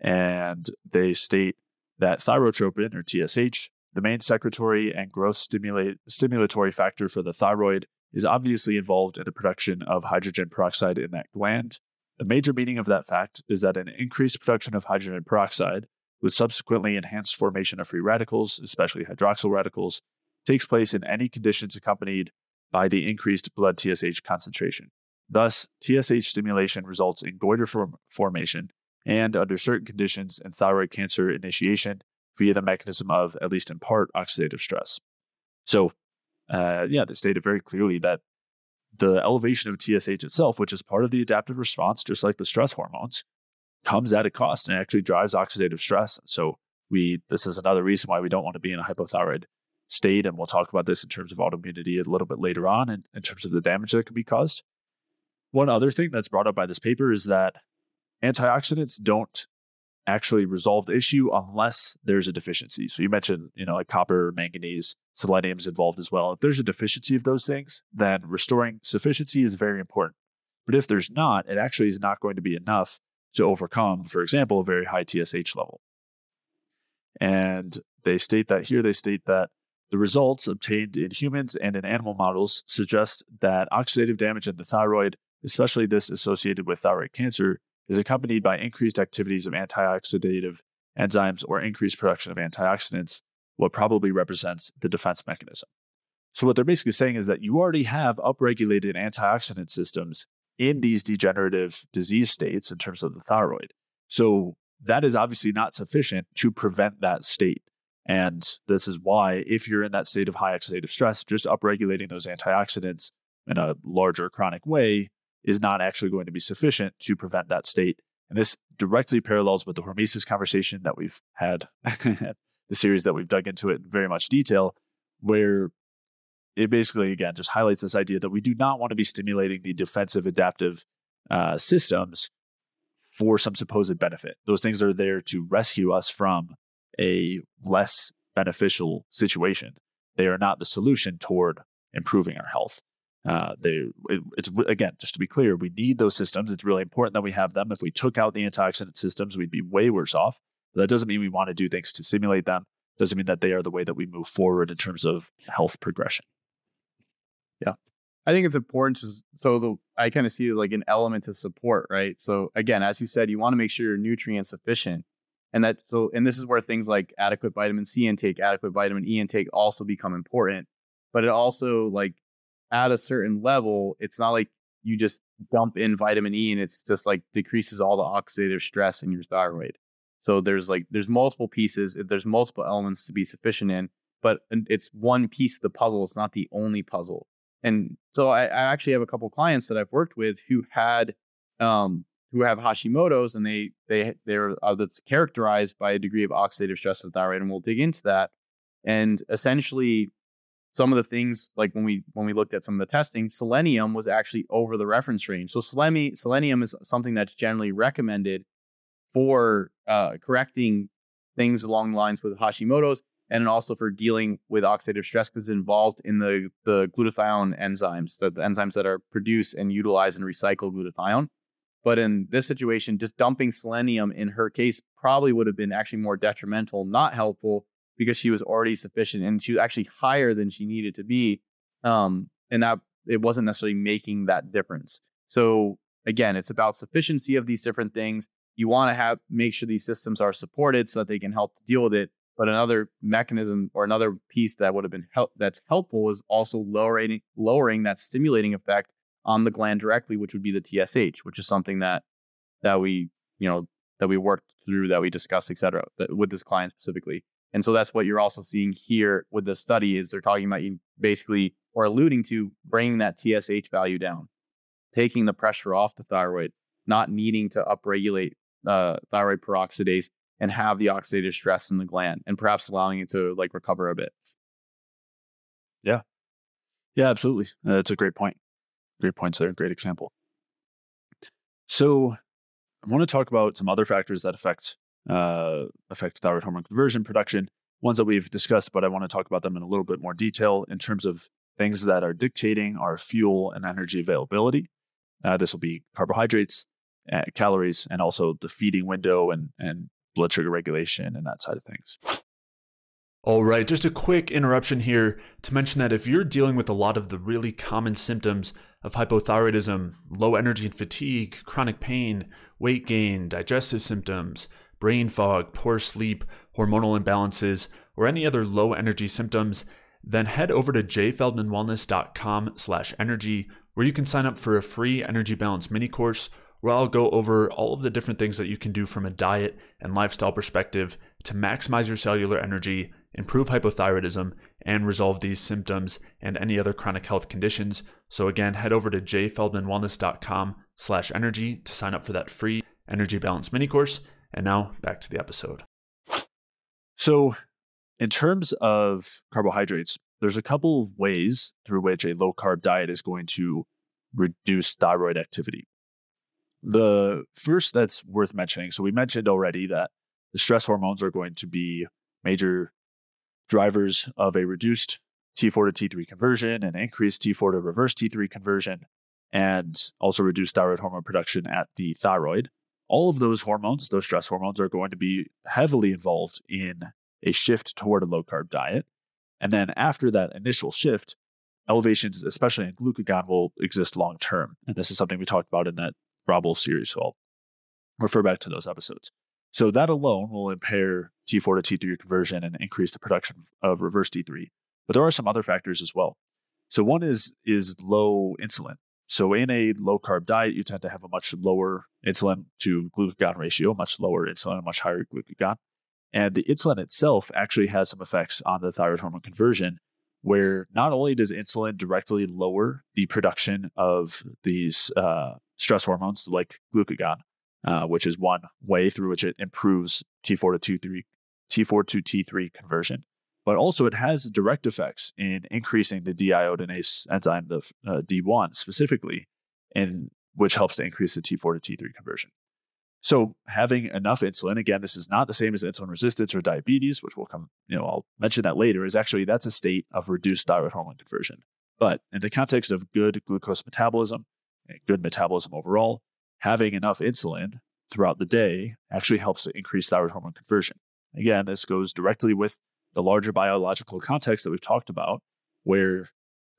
And they state that thyrotropin, or TSH, the main secretory and growth stimulate, stimulatory factor for the thyroid, is obviously involved in the production of hydrogen peroxide in that gland. The major meaning of that fact is that an increased production of hydrogen peroxide, with subsequently enhanced formation of free radicals, especially hydroxyl radicals, takes place in any conditions accompanied by the increased blood TSH concentration. Thus, TSH stimulation results in goiter form- formation and, under certain conditions, in thyroid cancer initiation via the mechanism of, at least in part, oxidative stress. So, uh, yeah, they stated very clearly that the elevation of TSH itself, which is part of the adaptive response, just like the stress hormones, comes at a cost and actually drives oxidative stress. So we this is another reason why we don't want to be in a hypothyroid state. And we'll talk about this in terms of autoimmunity a little bit later on in, in terms of the damage that can be caused. One other thing that's brought up by this paper is that antioxidants don't actually resolve the issue unless there's a deficiency. So you mentioned, you know, like copper, manganese, selenium is involved as well. If there's a deficiency of those things, then restoring sufficiency is very important. But if there's not, it actually is not going to be enough to overcome, for example, a very high TSH level. And they state that here, they state that the results obtained in humans and in animal models suggest that oxidative damage in the thyroid, especially this associated with thyroid cancer, is accompanied by increased activities of antioxidative enzymes or increased production of antioxidants, what probably represents the defense mechanism. So, what they're basically saying is that you already have upregulated antioxidant systems in these degenerative disease states in terms of the thyroid. So, that is obviously not sufficient to prevent that state. And this is why, if you're in that state of high oxidative stress, just upregulating those antioxidants in a larger chronic way is not actually going to be sufficient to prevent that state. And this directly parallels with the hormesis conversation that we've had, the series that we've dug into it in very much detail, where it basically, again, just highlights this idea that we do not want to be stimulating the defensive adaptive uh, systems for some supposed benefit. Those things are there to rescue us from a less beneficial situation. They are not the solution toward improving our health. Uh, they, it, it's again, just to be clear, we need those systems. It's really important that we have them. If we took out the antioxidant systems, we'd be way worse off. But that doesn't mean we want to do things to simulate them. Doesn't mean that they are the way that we move forward in terms of health progression. Yeah, I think it's important to so the I kind of see like an element to support, right? So again, as you said, you want to make sure you're nutrient sufficient, and that so and this is where things like adequate vitamin C intake, adequate vitamin E intake also become important. But it also like at a certain level, it's not like you just dump in vitamin E and it's just like decreases all the oxidative stress in your thyroid. So there's like there's multiple pieces, there's multiple elements to be sufficient in, but it's one piece of the puzzle. It's not the only puzzle. And so I, I actually have a couple clients that I've worked with who had um, who have Hashimoto's and they they they're uh, that's characterized by a degree of oxidative stress of thyroid, and we'll dig into that. And essentially, some of the things like when we when we looked at some of the testing, selenium was actually over the reference range. So selenium selenium is something that's generally recommended for uh, correcting things along the lines with Hashimoto's and also for dealing with oxidative stress because it's involved in the the glutathione enzymes, the, the enzymes that are produce and utilize and recycle glutathione. But in this situation, just dumping selenium in her case probably would have been actually more detrimental, not helpful, because she was already sufficient and she was actually higher than she needed to be. Um, and that it wasn't necessarily making that difference. So again, it's about sufficiency of these different things. You want to have make sure these systems are supported so that they can help to deal with it. But another mechanism or another piece that would have been help that's helpful is also lowering lowering that stimulating effect on the gland directly, which would be the TSH, which is something that that we you know that we worked through, that we discussed, et cetera, with this client specifically. And so that's what you're also seeing here with the study is they're talking about basically or alluding to bringing that TSH value down, taking the pressure off the thyroid, not needing to upregulate uh, thyroid peroxidase and have the oxidative stress in the gland and perhaps allowing it to like recover a bit. Yeah. Yeah, absolutely. Uh, that's a great point. Great points there. Great example. So I want to talk about some other factors that affect uh, affect thyroid hormone conversion production. Ones that we've discussed, but I want to talk about them in a little bit more detail in terms of things that are dictating our fuel and energy availability. Uh, this will be carbohydrates, uh, calories, and also the feeding window and, and blood sugar regulation and that side of things. All right, just a quick interruption here to mention that if you're dealing with a lot of the really common symptoms of hypothyroidism, low energy and fatigue, chronic pain, weight gain, digestive symptoms, brain fog, poor sleep, hormonal imbalances, or any other low energy symptoms, then head over to jayfeldmanwellness.com slash energy where you can sign up for a free energy balance mini course where I'll go over all of the different things that you can do from a diet and lifestyle perspective to maximize your cellular energy, improve hypothyroidism, and resolve these symptoms and any other chronic health conditions. So again, head over to jayfeldmanwellness.com slash energy to sign up for that free energy balance mini course. And now back to the episode. So, in terms of carbohydrates, there's a couple of ways through which a low carb diet is going to reduce thyroid activity. The first that's worth mentioning so, we mentioned already that the stress hormones are going to be major drivers of a reduced T4 to T3 conversion and increased T4 to reverse T3 conversion, and also reduced thyroid hormone production at the thyroid. All of those hormones, those stress hormones, are going to be heavily involved in a shift toward a low carb diet. And then after that initial shift, elevations, especially in glucagon, will exist long term. And this is something we talked about in that Robb Wolf series. So I'll refer back to those episodes. So that alone will impair T4 to T3 conversion and increase the production of reverse T3. But there are some other factors as well. So one is is low insulin. So in a low carb diet, you tend to have a much lower insulin to glucagon ratio, much lower insulin, much higher glucagon. And the insulin itself actually has some effects on the thyroid hormone conversion, where not only does insulin directly lower the production of these uh, stress hormones like glucagon, uh, which is one way through which it improves T4 to T3, T4 to T3 conversion, but also it has direct effects in increasing the deiodinase enzyme, the uh, D1 specifically, and which helps to increase the T4 to T3 conversion. So having enough insulin, again, this is not the same as insulin resistance or diabetes, which will come, you know, I'll mention that later, is actually that's a state of reduced thyroid hormone conversion. But in the context of good glucose metabolism and good metabolism overall, having enough insulin throughout the day actually helps to increase thyroid hormone conversion. Again, this goes directly with the larger biological context that we've talked about, where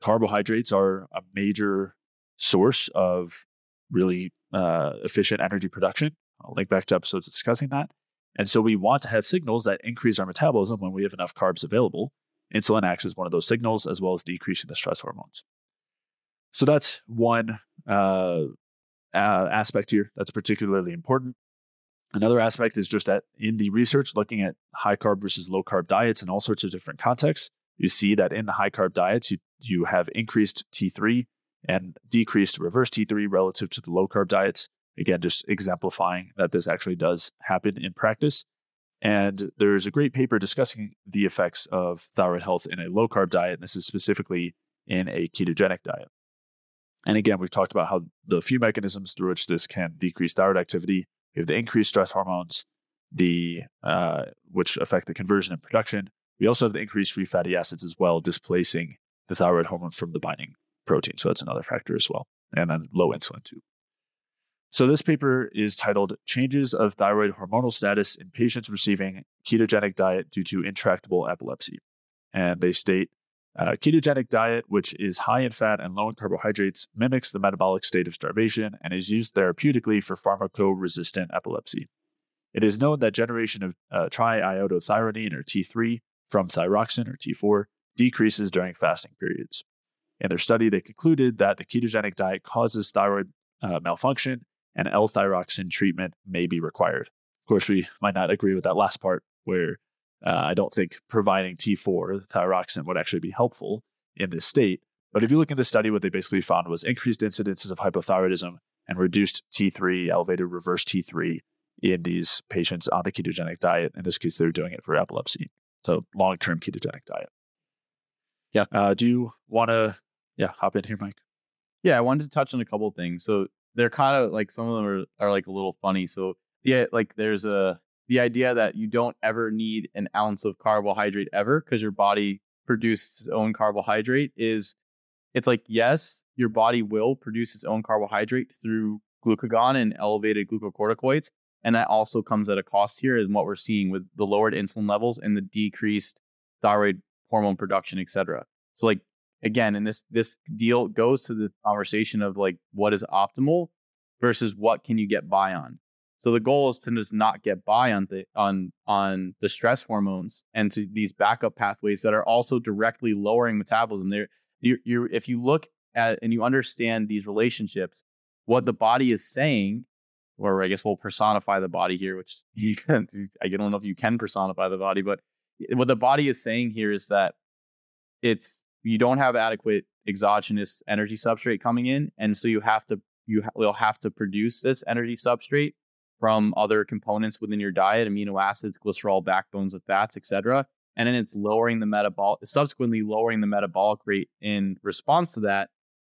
carbohydrates are a major source of really uh, efficient energy production. I'll link back to episodes discussing that. And so we want to have signals that increase our metabolism when we have enough carbs available. Insulin acts as one of those signals, as well as decreasing the stress hormones. So that's one uh, uh, aspect here that's particularly important. Another aspect is just that in the research, looking at high carb versus low carb diets in all sorts of different contexts, you see that in the high carb diets, you, you have increased T3 and decreased reverse T3 relative to the low carb diets. Again, just exemplifying that this actually does happen in practice. And there's a great paper discussing the effects of thyroid health in a low carb diet. And this is specifically in a ketogenic diet. And again, we've talked about how the few mechanisms through which this can decrease thyroid activity we have the increased stress hormones, the uh, which affect the conversion and production. We also have the increased free fatty acids as well, displacing the thyroid hormones from the binding protein. So that's another factor as well. And then low insulin too. So this paper is titled Changes of Thyroid Hormonal Status in Patients Receiving Ketogenic Diet Due to Intractable Epilepsy. And they state uh, ketogenic diet, which is high in fat and low in carbohydrates, mimics the metabolic state of starvation and is used therapeutically for pharmacoresistant epilepsy. It is known that generation of uh, triiodothyronine or T3 from thyroxin or T4 decreases during fasting periods. In their study, they concluded that the ketogenic diet causes thyroid uh, malfunction and L-thyroxine treatment may be required. Of course, we might not agree with that last part, where uh, I don't think providing T4, thyroxin, would actually be helpful in this state. But if you look at the study, what they basically found was increased incidences of hypothyroidism and reduced T3, elevated reverse T3 in these patients on the ketogenic diet. In this case, they're doing it for epilepsy. So long term ketogenic diet. Yeah. Uh, do you want to, yeah, hop in here, Mike? Yeah, I wanted to touch on a couple of things. So they're kind of like some of them are, are like a little funny. So yeah, like there's a the idea that you don't ever need an ounce of carbohydrate ever because your body produces its own carbohydrate is it's like yes your body will produce its own carbohydrate through glucagon and elevated glucocorticoids and that also comes at a cost here and what we're seeing with the lowered insulin levels and the decreased thyroid hormone production etc so like again and this this deal goes to the conversation of like what is optimal versus what can you get by on so the goal is to just not get by on the on on the stress hormones and to these backup pathways that are also directly lowering metabolism. There, you you if you look at and you understand these relationships, what the body is saying, or I guess we'll personify the body here, which you can, I don't know if you can personify the body, but what the body is saying here is that it's you don't have adequate exogenous energy substrate coming in, and so you have to you will have to produce this energy substrate from other components within your diet, amino acids, glycerol, backbones of fats, etc. And then it's lowering the metabolic, subsequently lowering the metabolic rate in response to that,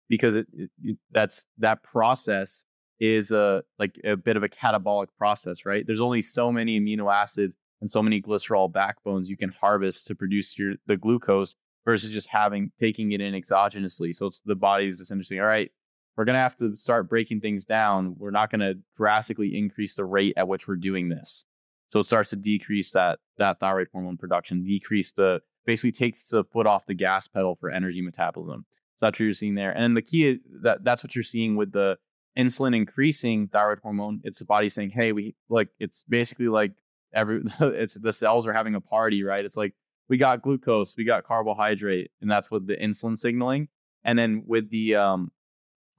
because it, it, that's that process is a like a bit of a catabolic process, right? There's only so many amino acids and so many glycerol backbones you can harvest to produce your the glucose versus just having taking it in exogenously. So it's the body's essentially all right. We're gonna have to start breaking things down. We're not gonna drastically increase the rate at which we're doing this. So it starts to decrease that that thyroid hormone production, decrease the basically takes the foot off the gas pedal for energy metabolism. So that's what you're seeing there. And the key that that's what you're seeing with the insulin increasing thyroid hormone. It's the body saying, "Hey, we like." It's basically like every it's the cells are having a party, right? It's like we got glucose, we got carbohydrate, and that's what the insulin signaling. And then with the um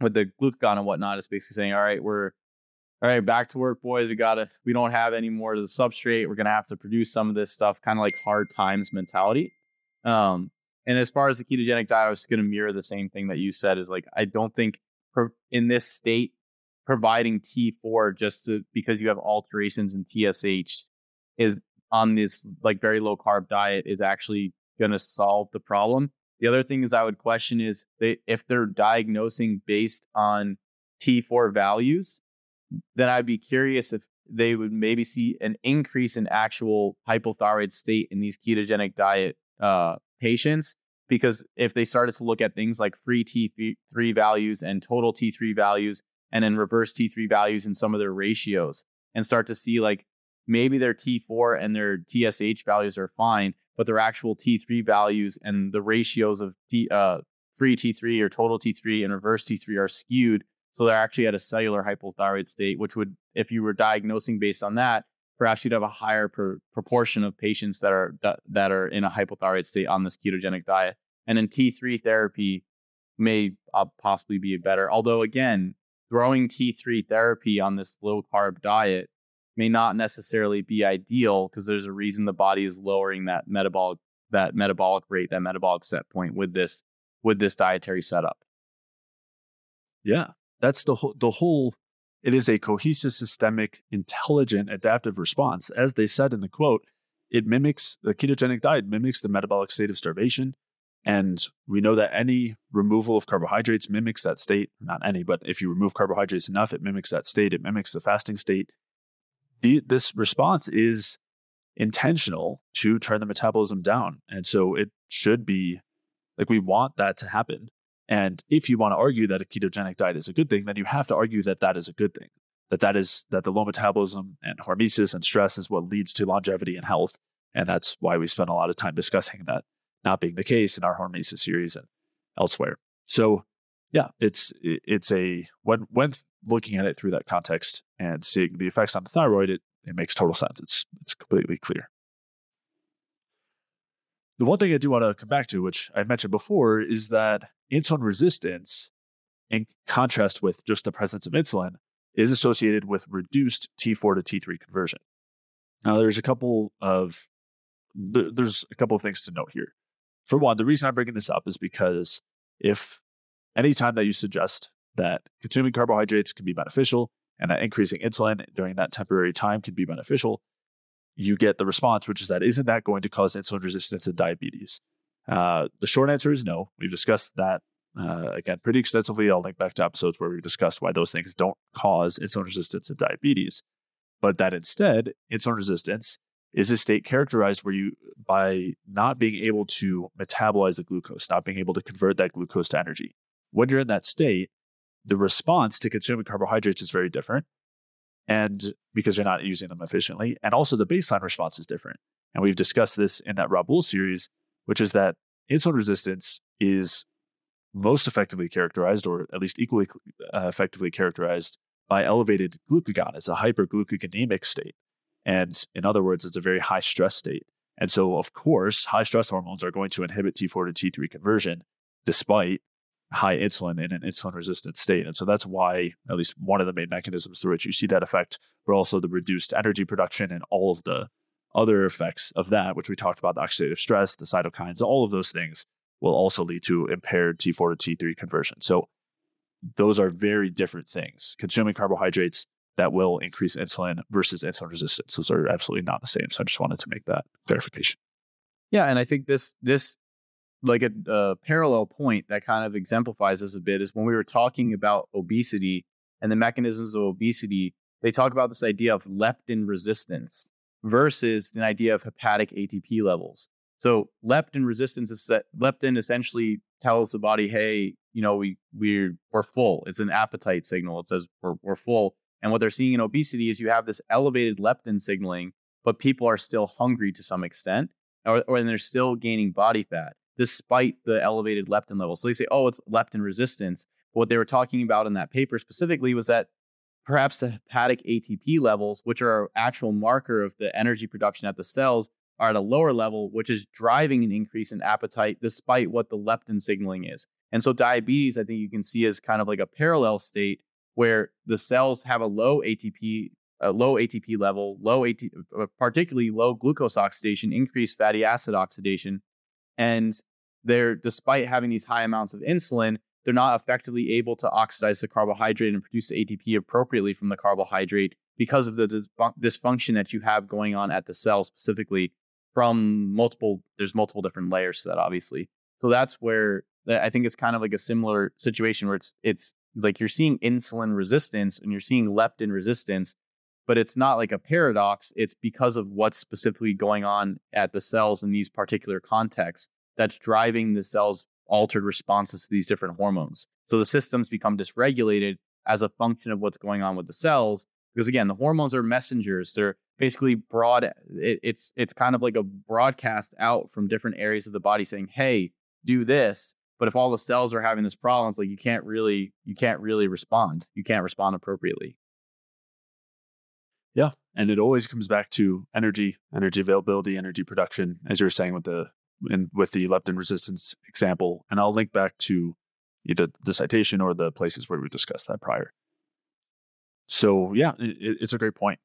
with the glucagon and whatnot, it's basically saying, "All right, we're all right, back to work, boys. We gotta we don't have any more of the substrate. We're gonna have to produce some of this stuff, kind of like hard times mentality." Um, and as far as the ketogenic diet, I was to mirror the same thing that you said. Is like I don't think in this state providing T4 just to, because you have alterations in TSH is on this like very low carb diet is actually going to solve the problem. The other thing is I would question is they, if they're diagnosing based on T4 values, then I'd be curious if they would maybe see an increase in actual hypothyroid state in these ketogenic diet uh, patients because if they started to look at things like free T3 values and total T3 values and then reverse T3 values in some of their ratios and start to see like maybe their T4 and their TSH values are fine, but their actual T3 values and the ratios of T, uh, free T3 or total T3 and reverse T3 are skewed. So they're actually at a cellular hypothyroid state, which would, if you were diagnosing based on that, perhaps you'd have a higher per, proportion of patients that are that are in a hypothyroid state on this ketogenic diet. And then T3 therapy may uh, possibly be better. Although again, throwing T3 therapy on this low carb diet may not necessarily be ideal because there's a reason the body is lowering that metabolic that metabolic rate, that metabolic set point with this with this dietary setup. Yeah, that's the whole the whole it is a cohesive, systemic, intelligent, adaptive response. As they said in the quote, it mimics the ketogenic diet, mimics the metabolic state of starvation. And we know that any removal of carbohydrates mimics that state. Not any, but if you remove carbohydrates enough, it mimics that state. It mimics the fasting state. The, this response is intentional to turn the metabolism down. And so it should be like we want that to happen. And if you want to argue that a ketogenic diet is a good thing, then you have to argue that that is a good thing. That that is that the low metabolism and hormesis and stress is what leads to longevity and health. And that's why we spend a lot of time discussing that not being the case in our hormesis series and elsewhere. So yeah, it's it's a when when looking at it through that context and seeing the effects on the thyroid, it, it makes total sense. It's it's completely clear. The one thing I do want to come back to, which I mentioned before, is that insulin resistance, in contrast with just the presence of insulin, is associated with reduced T4 to T3 conversion. Now, there's a couple of there's a couple of things to note here. For one, the reason I'm bringing this up is because if anytime that you suggest that consuming carbohydrates can be beneficial and that increasing insulin during that temporary time can be beneficial, you get the response, which is that isn't that going to cause insulin resistance and diabetes? Uh, the short answer is no. We've discussed that uh, again pretty extensively. I'll link back to episodes where we've discussed why those things don't cause insulin resistance and diabetes, but that instead, insulin resistance is a state characterized where you, by not being able to metabolize the glucose, not being able to convert that glucose to energy. When you're in that state, the response to consuming carbohydrates is very different. And because you're not using them efficiently. And also the baseline response is different. And we've discussed this in that Robb Wolf series, which is that insulin resistance is most effectively characterized, or at least equally uh, effectively characterized, by elevated glucagon. It's a hyperglucagonemic state. And in other words, it's a very high stress state. And so, of course, high stress hormones are going to inhibit T4 to T3 conversion despite high insulin in an insulin resistant state. And so that's why, at least one of the main mechanisms through which you see that effect, but also the reduced energy production and all of the other effects of that, which we talked about the oxidative stress, the cytokines, all of those things will also lead to impaired T4 to T3 conversion. So those are very different things. Consuming carbohydrates that will increase insulin versus insulin resistance. Those are absolutely not the same. So I just wanted to make that clarification. Yeah, and I think this this like a, a parallel point that kind of exemplifies this a bit is when we were talking about obesity and the mechanisms of obesity, they talk about this idea of leptin resistance versus an idea of hepatic ATP levels. So leptin resistance is that leptin essentially tells the body, hey, you know, we we're we're full. It's an appetite signal. It says we're we're full. And what they're seeing in obesity is you have this elevated leptin signaling, but people are still hungry to some extent, or or they're still gaining body fat despite the elevated leptin levels. So they say, oh, it's leptin resistance. What they were talking about in that paper specifically was that perhaps the hepatic ATP levels, which are actual marker of the energy production at the cells, are at a lower level, which is driving an increase in appetite despite what the leptin signaling is. And so diabetes, I think you can see as kind of like a parallel state where the cells have a low ATP, a low ATP level, low AT, uh, particularly low glucose oxidation, increased fatty acid oxidation, and they're despite having these high amounts of insulin, they're not effectively able to oxidize the carbohydrate and produce ATP appropriately from the carbohydrate because of the dysfunction that you have going on at the cell specifically from multiple there's multiple different layers to that obviously. So that's where i think it's kind of like a similar situation where it's it's like you're seeing insulin resistance and you're seeing leptin resistance but it's not like a paradox it's because of what's specifically going on at the cells in these particular contexts that's driving the cells altered responses to these different hormones. So the systems become dysregulated as a function of what's going on with the cells. Because again, the hormones are messengers. They're basically broad. It, it's it's kind of like a broadcast out from different areas of the body saying, "Hey, do this." But if all the cells are having this problem, it's like you can't really you can't really respond. You can't respond appropriately. Yeah, and it always comes back to energy, energy availability, energy production, as you're saying with the in, with the leptin resistance example, and I'll link back to either the citation or the places where we discussed that prior. So yeah, it, it's a great point.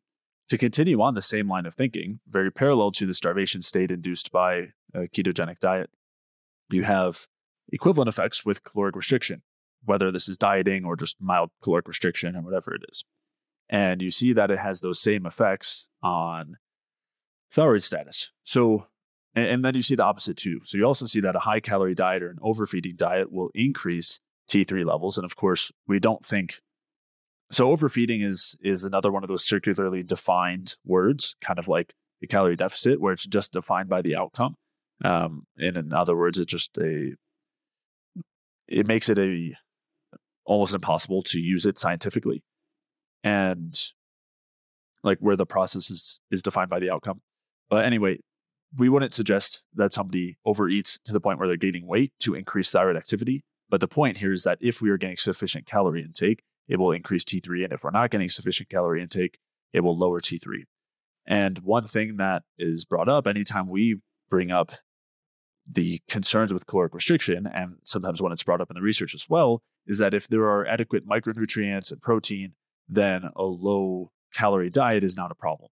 To continue on the same line of thinking, very parallel to the starvation state induced by a ketogenic diet, you have equivalent effects with caloric restriction, whether this is dieting or just mild caloric restriction or whatever it is. And you see that it has those same effects on thyroid status. So and, and then you see the opposite too. So you also see that a high calorie diet or an overfeeding diet will increase T3 levels. And of course, we don't think so overfeeding is is another one of those circularly defined words, kind of like a calorie deficit, where it's just defined by the outcome. Um, and in other words, it's just a it makes it a almost impossible to use it scientifically. And like where the process is is defined by the outcome. But anyway, we wouldn't suggest that somebody overeats to the point where they're gaining weight to increase thyroid activity. But the point here is that if we are getting sufficient calorie intake, it will increase T3. And if we're not getting sufficient calorie intake, it will lower T3. And one thing that is brought up anytime we bring up the concerns with caloric restriction, and sometimes when it's brought up in the research as well, is that if there are adequate micronutrients and protein, then a low calorie diet is not a problem.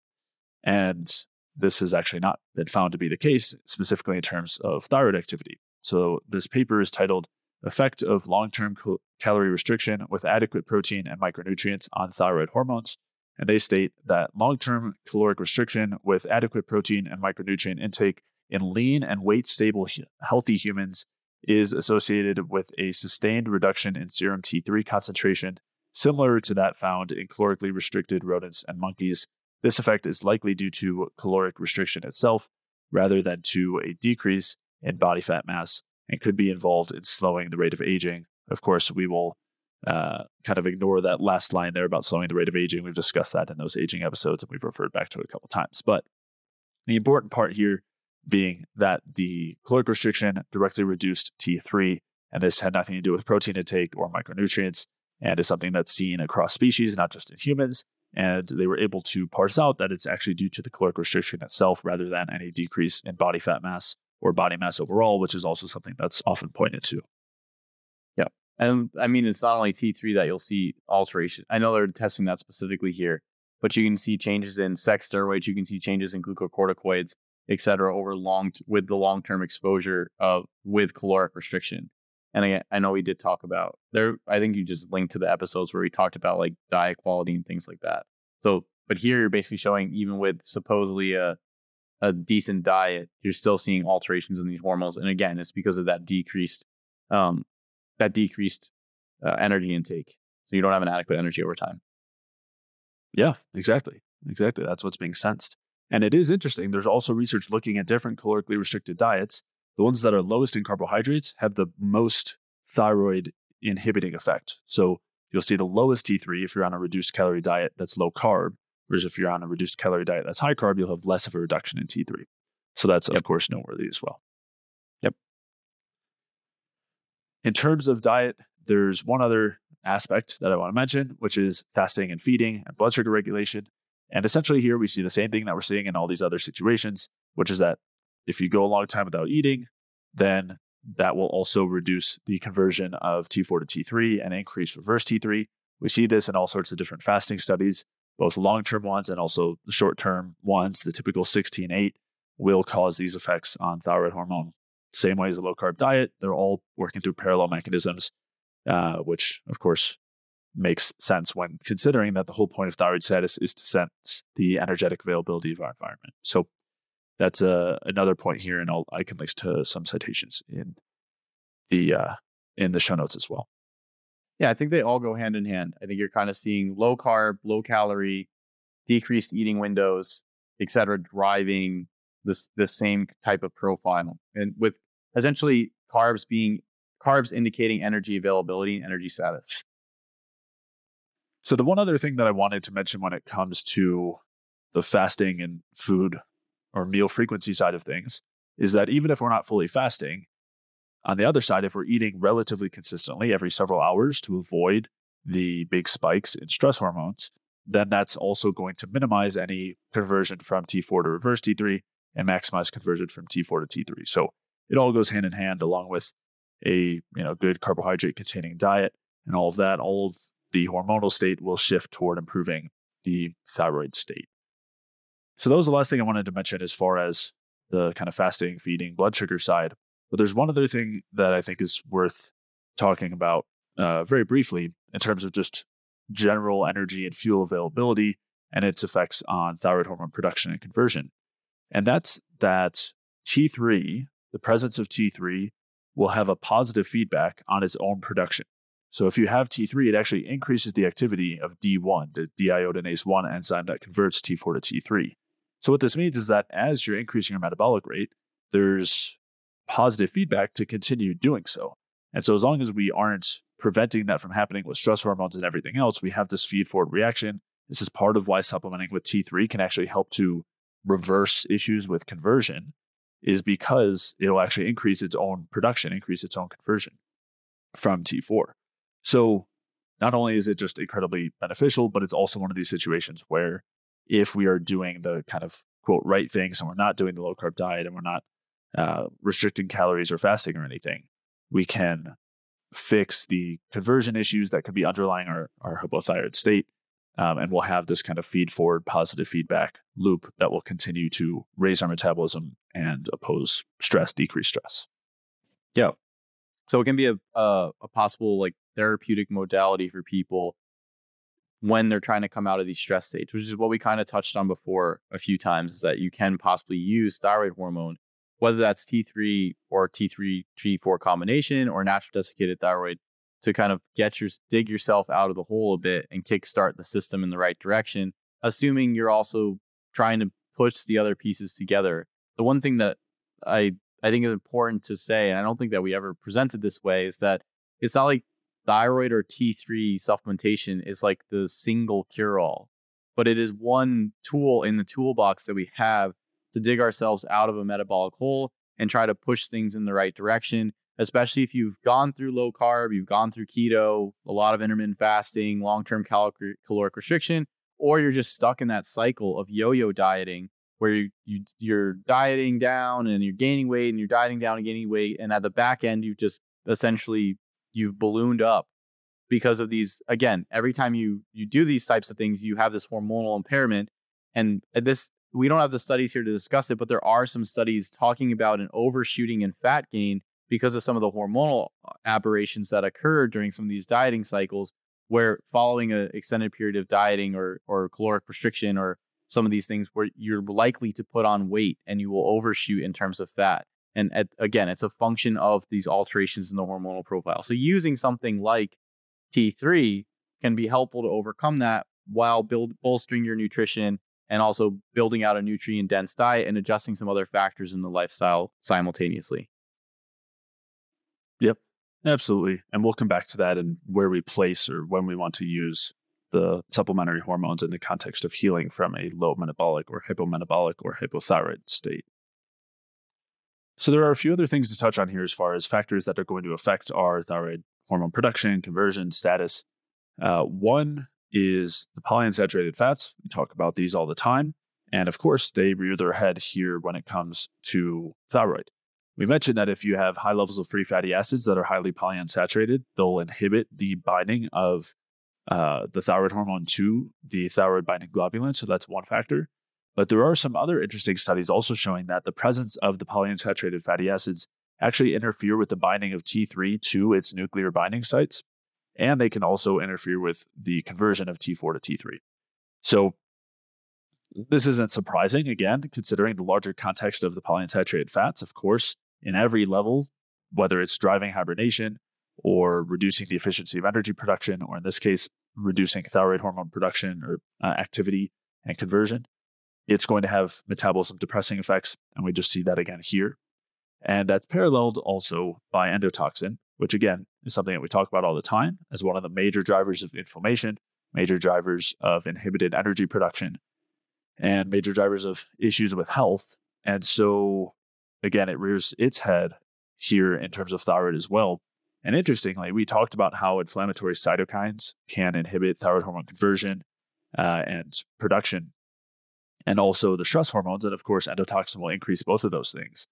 And this has actually not been found to be the case, specifically in terms of thyroid activity. So, this paper is titled Effect of Long Term Calorie Restriction with Adequate Protein and Micronutrients on Thyroid Hormones. And they state that long term caloric restriction with adequate protein and micronutrient intake in lean and weight stable healthy humans is associated with a sustained reduction in serum T3 concentration, similar to that found in calorically restricted rodents and monkeys this effect is likely due to caloric restriction itself rather than to a decrease in body fat mass and could be involved in slowing the rate of aging. Of course, we will uh, kind of ignore that last line there about slowing the rate of aging. We've discussed that in those aging episodes and we've referred back to it a couple times. But the important part here being that the caloric restriction directly reduced T3, and this had nothing to do with protein intake or micronutrients, and is something that's seen across species, not just in humans. And they were able to parse out that it's actually due to the caloric restriction itself rather than any decrease in body fat mass or body mass overall, which is also something that's often pointed to. Yeah. And I mean, it's not only T3 that you'll see alteration. I know they're testing that specifically here, but you can see changes in sex steroids, you can see changes in glucocorticoids, et cetera, over long t- with the long term exposure of with caloric restriction. And I, I know we did talk about there. I think you just linked to the episodes where we talked about like diet quality and things like that. So, but here you're basically showing even with supposedly a a decent diet, you're still seeing alterations in these hormones. And again, it's because of that decreased um, that decreased uh, energy intake. So you don't have an adequate energy over time. Yeah, exactly. Exactly. That's what's being sensed. And it is interesting. There's also research looking at different calorically restricted diets. The ones that are lowest in carbohydrates have the most thyroid inhibiting effect. So you'll see the lowest T3 if you're on a reduced calorie diet that's low carb, whereas if you're on a reduced calorie diet that's high carb, you'll have less of a reduction in T3. So that's, yep. of course, noteworthy as well. Yep. In terms of diet, there's one other aspect that I want to mention, which is fasting and feeding and blood sugar regulation. And essentially, here we see the same thing that we're seeing in all these other situations, which is that if you go a long time without eating, then that will also reduce the conversion of T4 to T3 and increase reverse T3. We see this in all sorts of different fasting studies, both long term ones and also short term ones. The typical 16 8 will cause these effects on thyroid hormone. Same way as a low carb diet, they're all working through parallel mechanisms, uh, which of course makes sense when considering that the whole point of thyroid status is to sense the energetic availability of our environment. So that's uh, another point here, and I'll, I can link to some citations in the uh, in the show notes as well. Yeah, I think they all go hand in hand. I think you're kind of seeing low carb, low calorie, decreased eating windows, et cetera, driving this the same type of profile, and with essentially carbs being carbs indicating energy availability and energy status. So the one other thing that I wanted to mention when it comes to the fasting and food or meal frequency side of things is that even if we're not fully fasting, on the other side, if we're eating relatively consistently every several hours to avoid the big spikes in stress hormones, then that's also going to minimize any conversion from T4 to reverse T3 and maximize conversion from T4 to T3. So it all goes hand in hand along with a you know good carbohydrate containing diet and all of that. All of the hormonal state will shift toward improving the thyroid state. So that was the last thing I wanted to mention as far as the kind of fasting, feeding, blood sugar side. But there's one other thing that I think is worth talking about uh, very briefly in terms of just general energy and fuel availability and its effects on thyroid hormone production and conversion. And that's that T3, the presence of T3, will have a positive feedback on its own production. So if you have T3, it actually increases the activity of D1, the deiodinase 1 enzyme that converts T4 to T3. So what this means is that as you're increasing your metabolic rate, there's positive feedback to continue doing so. And so as long as we aren't preventing that from happening with stress hormones and everything else, we have this feed forward reaction. This is part of why supplementing with T3 can actually help to reverse issues with conversion is because it'll actually increase its own production, increase its own conversion from T4. So not only is it just incredibly beneficial, but it's also one of these situations where if we are doing the kind of quote right things and we're not doing the low carb diet and we're not uh, restricting calories or fasting or anything, we can fix the conversion issues that could be underlying our, our hypothyroid state. Um, and we'll have this kind of feed forward positive feedback loop that will continue to raise our metabolism and oppose stress, decrease stress. Yeah. So it can be a, a, a possible like therapeutic modality for people when they're trying to come out of these stress states, which is what we kind of touched on before a few times, is that you can possibly use thyroid hormone, whether that's T3 or T3 T4 combination or natural desiccated thyroid, to kind of get your dig yourself out of the hole a bit and kickstart the system in the right direction, assuming you're also trying to push the other pieces together. The one thing that I I think is important to say, and I don't think that we ever presented this way, is that it's not like thyroid or T3 supplementation is like the single cure all, but it is one tool in the toolbox that we have to dig ourselves out of a metabolic hole and try to push things in the right direction. Especially if you've gone through low carb, you've gone through keto, a lot of intermittent fasting, long term caloric restriction, or you're just stuck in that cycle of yo yo dieting where you, you you're dieting down and you're gaining weight and you're dieting down and gaining weight and at the back end you've just essentially you've ballooned up because of these again every time you you do these types of things you have this hormonal impairment and this we don't have the studies here to discuss it but there are some studies talking about an overshooting in fat gain because of some of the hormonal uh, aberrations that occur during some of these dieting cycles where following an extended period of dieting or or caloric restriction or some of these things where you're likely to put on weight and you will overshoot in terms of fat and at, again, it's a function of these alterations in the hormonal profile. So using something like T3 can be helpful to overcome that while build bolstering your nutrition and also building out a nutrient dense diet and adjusting some other factors in the lifestyle simultaneously. Yep, absolutely. And we'll come back to that and where we place or when we want to use the supplementary hormones in the context of healing from a low metabolic or hypometabolic or hypothyroid state. So, there are a few other things to touch on here as far as factors that are going to affect our thyroid hormone production, conversion, status. Uh, one is the polyunsaturated fats. We talk about these all the time. And of course, they rear their head here when it comes to thyroid. We mentioned that if you have high levels of free fatty acids that are highly polyunsaturated, they'll inhibit the binding of uh, the thyroid hormone to the thyroid binding globulin. So that's one factor. But there are some other interesting studies also showing that the presence of the polyunsaturated fatty acids actually interfere with the binding of T3 to its nuclear binding sites and they can also interfere with the conversion of T4 to T3. So this isn't surprising, again, considering the larger context of the polyunsaturated fats. Of course, in every level, whether it's driving hibernation or reducing the efficiency of energy production, or in this case, reducing thyroid hormone production or uh, activity and conversion, it's going to have metabolism depressing effects. And we just see that again here. And that's paralleled also by endotoxin, which again is something that we talk about all the time as one of the major drivers of inflammation, major drivers of inhibited energy production, and major drivers of issues with health. And so, again, it rears its head here in terms of thyroid as well. And interestingly, we talked about how inflammatory cytokines can inhibit thyroid hormone conversion uh, and production, and also the stress hormones. And of course, endotoxin will increase both of those things.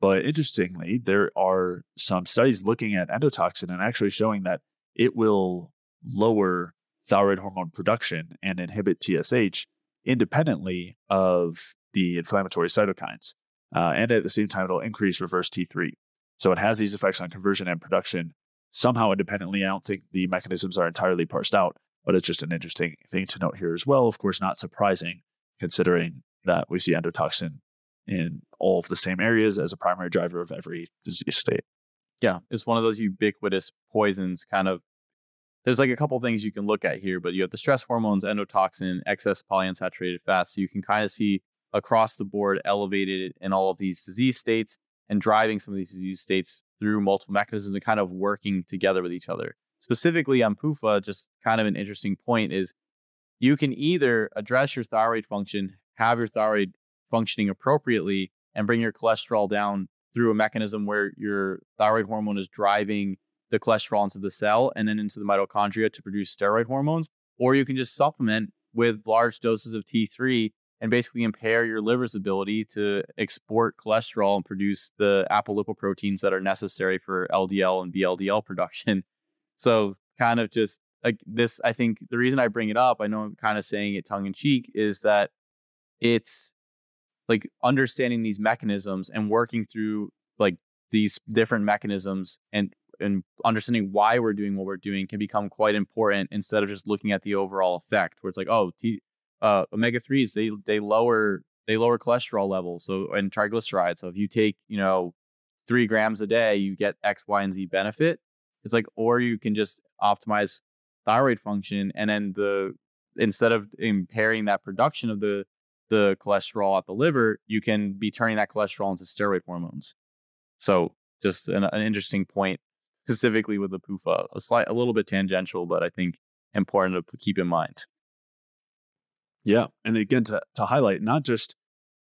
But interestingly, there are some studies looking at endotoxin and actually showing that it will lower thyroid hormone production and inhibit TSH independently of the inflammatory cytokines. Uh, and at the same time, it'll increase reverse T3. So it has these effects on conversion and production somehow independently. I don't think the mechanisms are entirely parsed out, but it's just an interesting thing to note here as well. Of course, not surprising considering that we see endotoxin in all of the same areas as a primary driver of every disease state. Yeah, it's one of those ubiquitous poisons kind of there's like a couple things you can look at here, but you have the stress hormones, endotoxin, excess polyunsaturated fats. So you can kind of see across the board elevated in all of these disease states and driving some of these disease states through multiple mechanisms and kind of working together with each other. Specifically on PUFA, just kind of an interesting point is you can either address your thyroid function, have your thyroid functioning appropriately and bring your cholesterol down through a mechanism where your thyroid hormone is driving the cholesterol into the cell and then into the mitochondria to produce steroid hormones. Or you can just supplement with large doses of T3 and basically impair your liver's ability to export cholesterol and produce the apolipoproteins that are necessary for LDL and VLDL production. So, kind of just like this, I think the reason I bring it up, I know I'm kind of saying it tongue in cheek, is that it's like understanding these mechanisms and working through like these different mechanisms and and understanding why we're doing what we're doing can become quite important instead of just looking at the overall effect where it's like oh T, uh, omega 3s they they lower they lower cholesterol levels so and triglycerides so if you take you know three grams a day you get x y and z benefit. It's like or you can just optimize thyroid function and then the instead of impairing that production of the the cholesterol at the liver, you can be turning that cholesterol into steroid hormones. So just an, an interesting point specifically with the PUFA, a slight, a little bit tangential, but I think important to keep in mind. Yeah, and again to to highlight, not just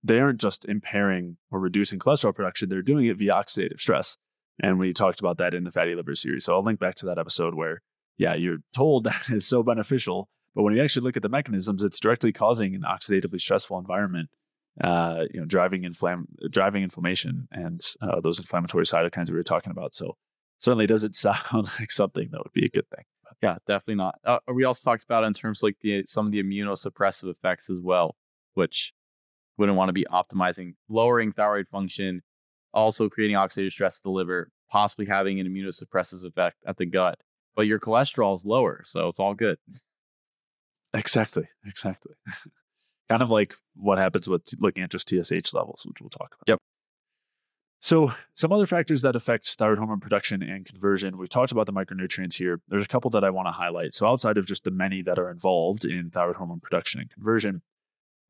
they aren't just impairing or reducing cholesterol production; they're doing it via oxidative stress. And we talked about that in the fatty liver series. So I'll link back to that episode where, yeah, you're told that is so beneficial, but when you actually look at the mechanisms, it's directly causing an oxidatively stressful environment, uh, you know, driving inflam- driving inflammation and uh, those inflammatory cytokines we were talking about. So certainly doesn't sound like something that would be a good thing. Yeah, definitely not. Uh, we also talked about in terms like the some of the immunosuppressive effects as well, which wouldn't want to be optimizing, lowering thyroid function, also creating oxidative stress to the liver, possibly having an immunosuppressive effect at the gut. But your cholesterol is lower, so it's all good. Exactly. Exactly. kind of like what happens with looking at just TSH levels, which we'll talk about. Yep. So, some other factors that affect thyroid hormone production and conversion. We've talked about the micronutrients here. There's a couple that I want to highlight. So, outside of just the many that are involved in thyroid hormone production and conversion,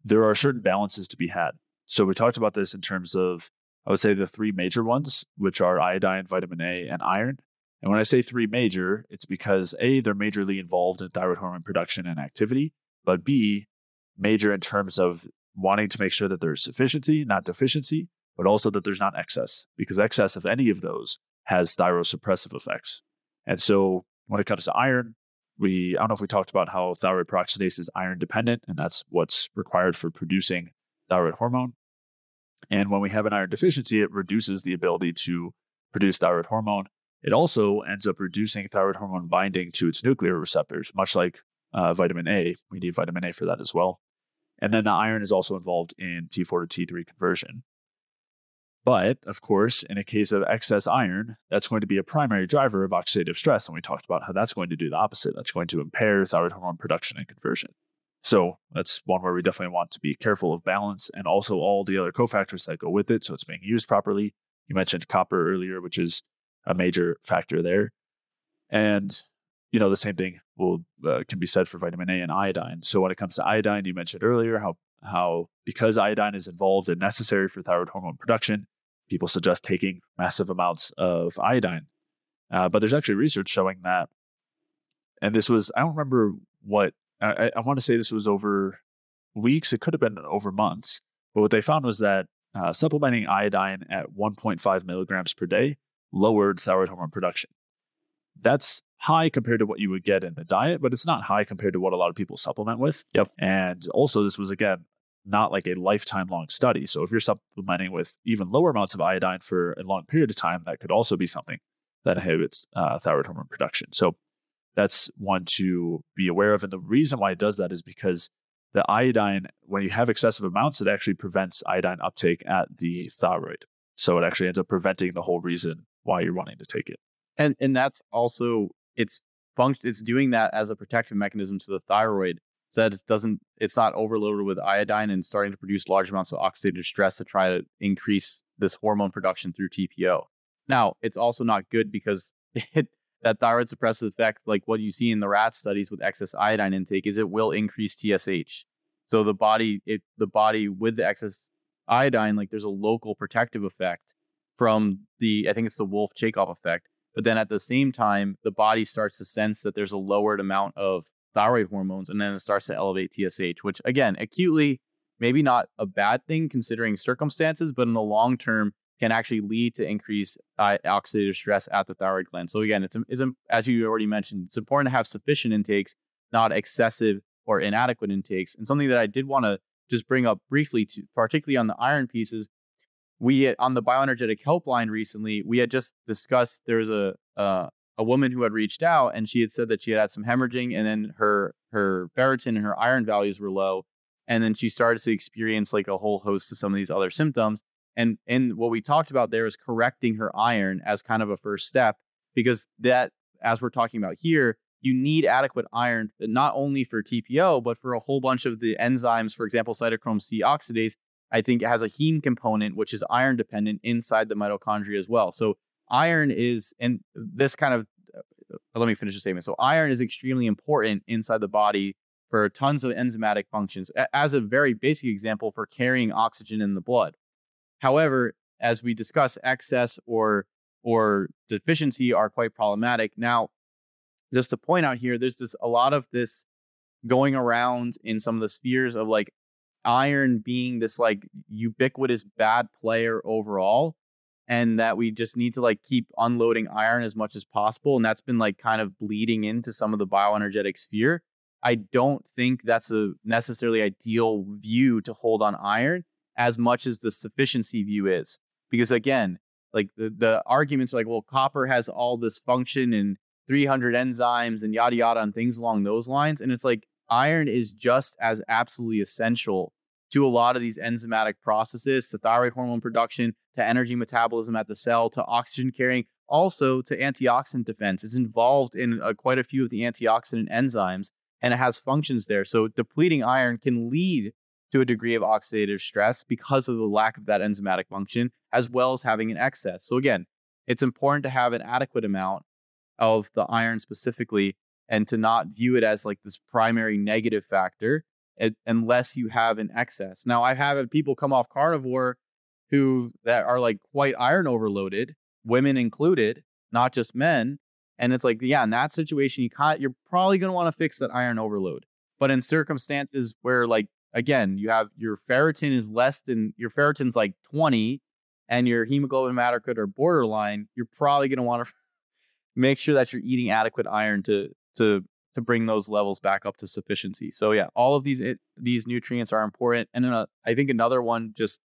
there are certain balances to be had. So, we talked about this in terms of, I would say, the three major ones, which are iodine, vitamin A, and iron. And when I say three major, it's because A, they're majorly involved in thyroid hormone production and activity, but B, major in terms of wanting to make sure that there's sufficiency, not deficiency, but also that there's not excess, because excess of any of those has thyrosuppressive effects. And so when it comes to iron, we I don't know if we talked about how thyroid peroxidase is iron dependent, and that's what's required for producing thyroid hormone. And when we have an iron deficiency, it reduces the ability to produce thyroid hormone. It also ends up reducing thyroid hormone binding to its nuclear receptors, much like uh, vitamin A. We need vitamin A for that as well. And then the iron is also involved in T4 to T3 conversion. But of course, in a case of excess iron, that's going to be a primary driver of oxidative stress. And we talked about how that's going to do the opposite. That's going to impair thyroid hormone production and conversion. So that's one where we definitely want to be careful of balance and also all the other cofactors that go with it. So it's being used properly. You mentioned copper earlier, which is a major factor there. And, you know, the same thing will uh, can be said for vitamin A and iodine. So when it comes to iodine, you mentioned earlier how how because iodine is involved and necessary for thyroid hormone production, people suggest taking massive amounts of iodine. Uh, but there's actually research showing that, and this was, I don't remember what, I, I want to say this was over weeks, it could have been over months. But what they found was that uh, supplementing iodine at 1.5 milligrams per day lowered thyroid hormone production. That's high compared to what you would get in the diet, but it's not high compared to what a lot of people supplement with. Yep. And also, this was again not like a lifetime long study. So if you're supplementing with even lower amounts of iodine for a long period of time, that could also be something that inhibits uh, thyroid hormone production. So that's one to be aware of. And the reason why it does that is because the iodine, when you have excessive amounts, it actually prevents iodine uptake at the thyroid. So it actually ends up preventing the whole reason why you're wanting to take it. And and that's also it's function it's doing that as a protective mechanism to the thyroid so that it doesn't it's not overloaded with iodine and starting to produce large amounts of oxidative stress to try to increase this hormone production through TPO. Now, it's also not good because it, that thyroid suppressive effect, like what you see in the rat studies with excess iodine intake, is it will increase TSH. So the body, it the body with the excess iodine, like there's a local protective effect from the I think it's the Wolff Chaikoff effect. But then at the same time, the body starts to sense that there's a lowered amount of thyroid hormones, and then it starts to elevate TSH, which again, acutely, maybe not a bad thing considering circumstances, but in the long term can actually lead to increased uh, oxidative stress at the thyroid gland. So again, it's, it's as you already mentioned, it's important to have sufficient intakes, not excessive or inadequate intakes. And something that I did want to just bring up briefly, to, particularly on the iron pieces, we had, on the bioenergetic helpline recently, we had just discussed there's a uh, a woman who had reached out and she had said that she had had some hemorrhaging and then her her ferritin and her iron values were low. And then she started to experience like a whole host of some of these other symptoms. And and what we talked about there is correcting her iron as kind of a first step because that as we're talking about here you need adequate iron not only for TPO but for a whole bunch of the enzymes for example cytochrome C oxidase I think it has a heme component which is iron dependent inside the mitochondria as well so iron is, and this kind of, uh, let me finish the statement. So, iron is extremely important inside the body for tons of enzymatic functions, as a very basic example for carrying oxygen in the blood. However, as we discuss, excess or or deficiency are quite problematic. Now, just to point out here, there's this a lot of this going around in some of the spheres of like iron being this like ubiquitous bad player overall and that we just need to like keep unloading iron as much as possible and that's been like kind of bleeding into some of the bioenergetic sphere. I don't think that's a necessarily ideal view to hold on iron as much as the sufficiency view is because again like the, the arguments are like well copper has all this function and 300 enzymes and yada yada and things along those lines and it's like iron is just as absolutely essential to a lot of these enzymatic processes, to thyroid hormone production, to energy metabolism at the cell, to oxygen carrying, also to antioxidant defense. It's involved in uh, quite a few of the antioxidant enzymes and it has functions there. So depleting iron can lead to a degree of oxidative stress because of the lack of that enzymatic function, as well as having an excess. So, again, it's important to have an adequate amount of the iron specifically and to not view it as like this primary negative factor it, unless you have an excess. Now, I have had people come off carnivore who that are like quite iron overloaded, women included, not just men. And it's like, yeah, in that situation, you can't, you're probably going to want to fix that iron overload. But in circumstances where, like, again, you have your ferritin is less than your ferritin's like 20 and your hemoglobin hematocrit are borderline, you're probably going to want to make sure that you're eating adequate iron to to to bring those levels back up to sufficiency. So yeah, all of these it, these nutrients are important. And then a, I think another one just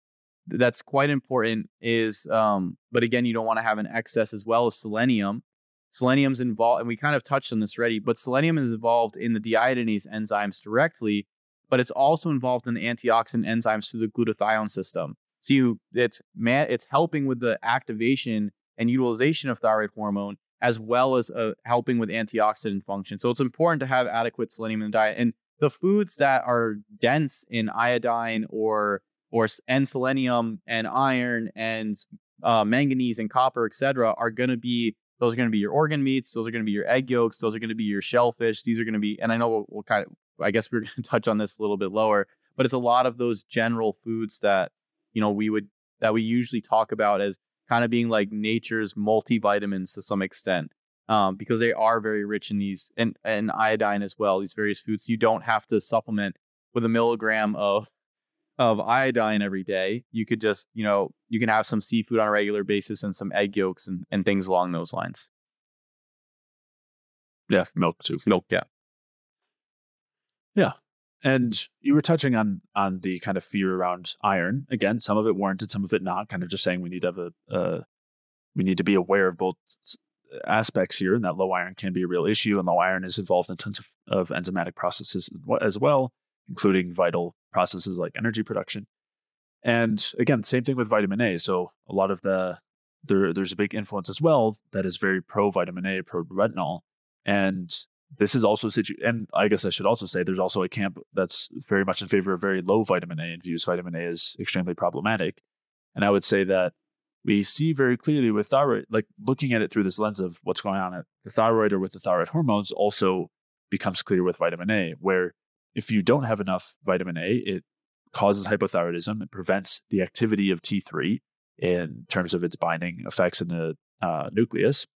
that's quite important is um but again you don't want to have an excess as well as selenium. Selenium's involved and we kind of touched on this already, but selenium is involved in the deiodinase enzymes directly, but it's also involved in the antioxidant enzymes through the glutathione system. So you, it's man, it's helping with the activation and utilization of thyroid hormone as well as uh, helping with antioxidant function. So it's important to have adequate selenium in the diet. And the foods that are dense in iodine or or and selenium and iron and uh, manganese and copper, etc., are going to be those are going to be your organ meats. Those are going to be your egg yolks. Those are going to be your shellfish. These are going to be, and I know we'll, we'll kind of, I guess we're going to touch on this a little bit lower, but it's a lot of those general foods that you know we would that we usually talk about as kind of being like nature's multivitamins to some extent um, because they are very rich in these and, and iodine as well these various foods. You don't have to supplement with a milligram of of iodine every day. You could just you know you can have some seafood on a regular basis and some egg yolks and, and things along those lines. Yeah milk too. Milk yeah. Yeah and you were touching on on the kind of fear around iron. Again, some of it warranted, some of it not. Kind of just saying we need to have a uh, we need to be aware of both aspects here, and that low iron can be a real issue. And low iron is involved in tons of, of enzymatic processes as well, including vital processes like energy production. And again, same thing with vitamin A. So a lot of the there, there's a big influence as well that is very pro vitamin A, pro retinol, and this is also situ- and I guess I should also say there's also a camp that's very much in favor of very low vitamin A and views vitamin A is extremely problematic. And I would say that we see very clearly with thyroid, like looking at it through this lens of what's going on at the thyroid or with the thyroid hormones, also becomes clear with vitamin A, where if you don't have enough vitamin A, it causes hypothyroidism. It prevents the activity of T3 in terms of its binding effects in the uh, nucleus.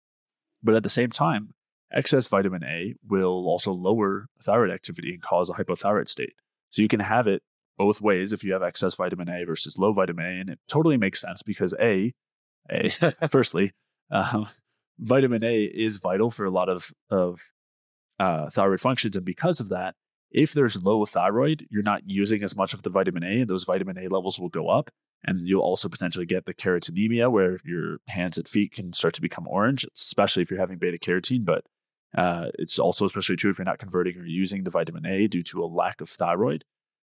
But at the same time, excess vitamin A will also lower thyroid activity and cause a hypothyroid state. So you can have it both ways if you have excess vitamin A versus low vitamin A. And it totally makes sense because A, A firstly, um, vitamin A is vital for a lot of, of uh, thyroid functions. And because of that, if there's low thyroid, you're not using as much of the vitamin A, and those vitamin A levels will go up. And you'll also potentially get the carotenemia, where your hands and feet can start to become orange, especially if you're having beta carotene. But uh, it's also especially true if you're not converting or using the vitamin A due to a lack of thyroid.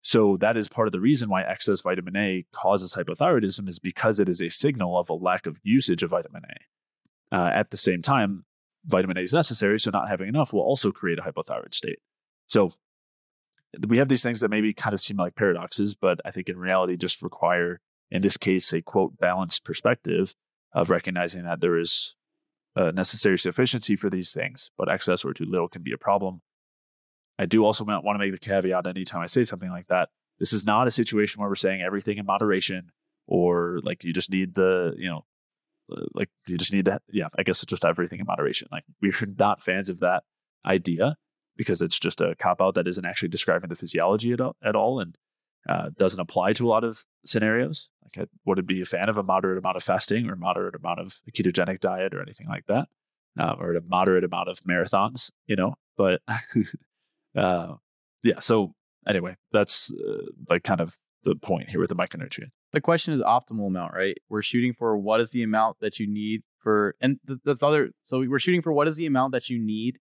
So that is part of the reason why excess vitamin A causes hypothyroidism is because it is a signal of a lack of usage of vitamin A. Uh, at the same time, vitamin A is necessary, so not having enough will also create a hypothyroid state. So we have these things that maybe kind of seem like paradoxes, but I think in reality just require, in this case, a quote balanced perspective of recognizing that there is uh, necessary sufficiency for these things, but excess or too little can be a problem. I do also want to make the caveat anytime I say something like that. This is not a situation where we're saying everything in moderation or like you just need the, you know, uh, like you just need to, yeah, I guess it's just everything in moderation. Like we're not fans of that idea because it's just a cop out that isn't actually describing the physiology at all, at all and uh, doesn't apply to a lot of scenarios. Like, I wouldn't be a fan of a moderate amount of fasting or moderate amount of a ketogenic diet or anything like that, uh, or a moderate amount of marathons, you know. But uh, yeah, so anyway, that's uh, like kind of the point here with the micronutrient. The question is optimal amount, right? We're shooting for what is the amount that you need for, and the, the other, so we're shooting for what is the amount that you need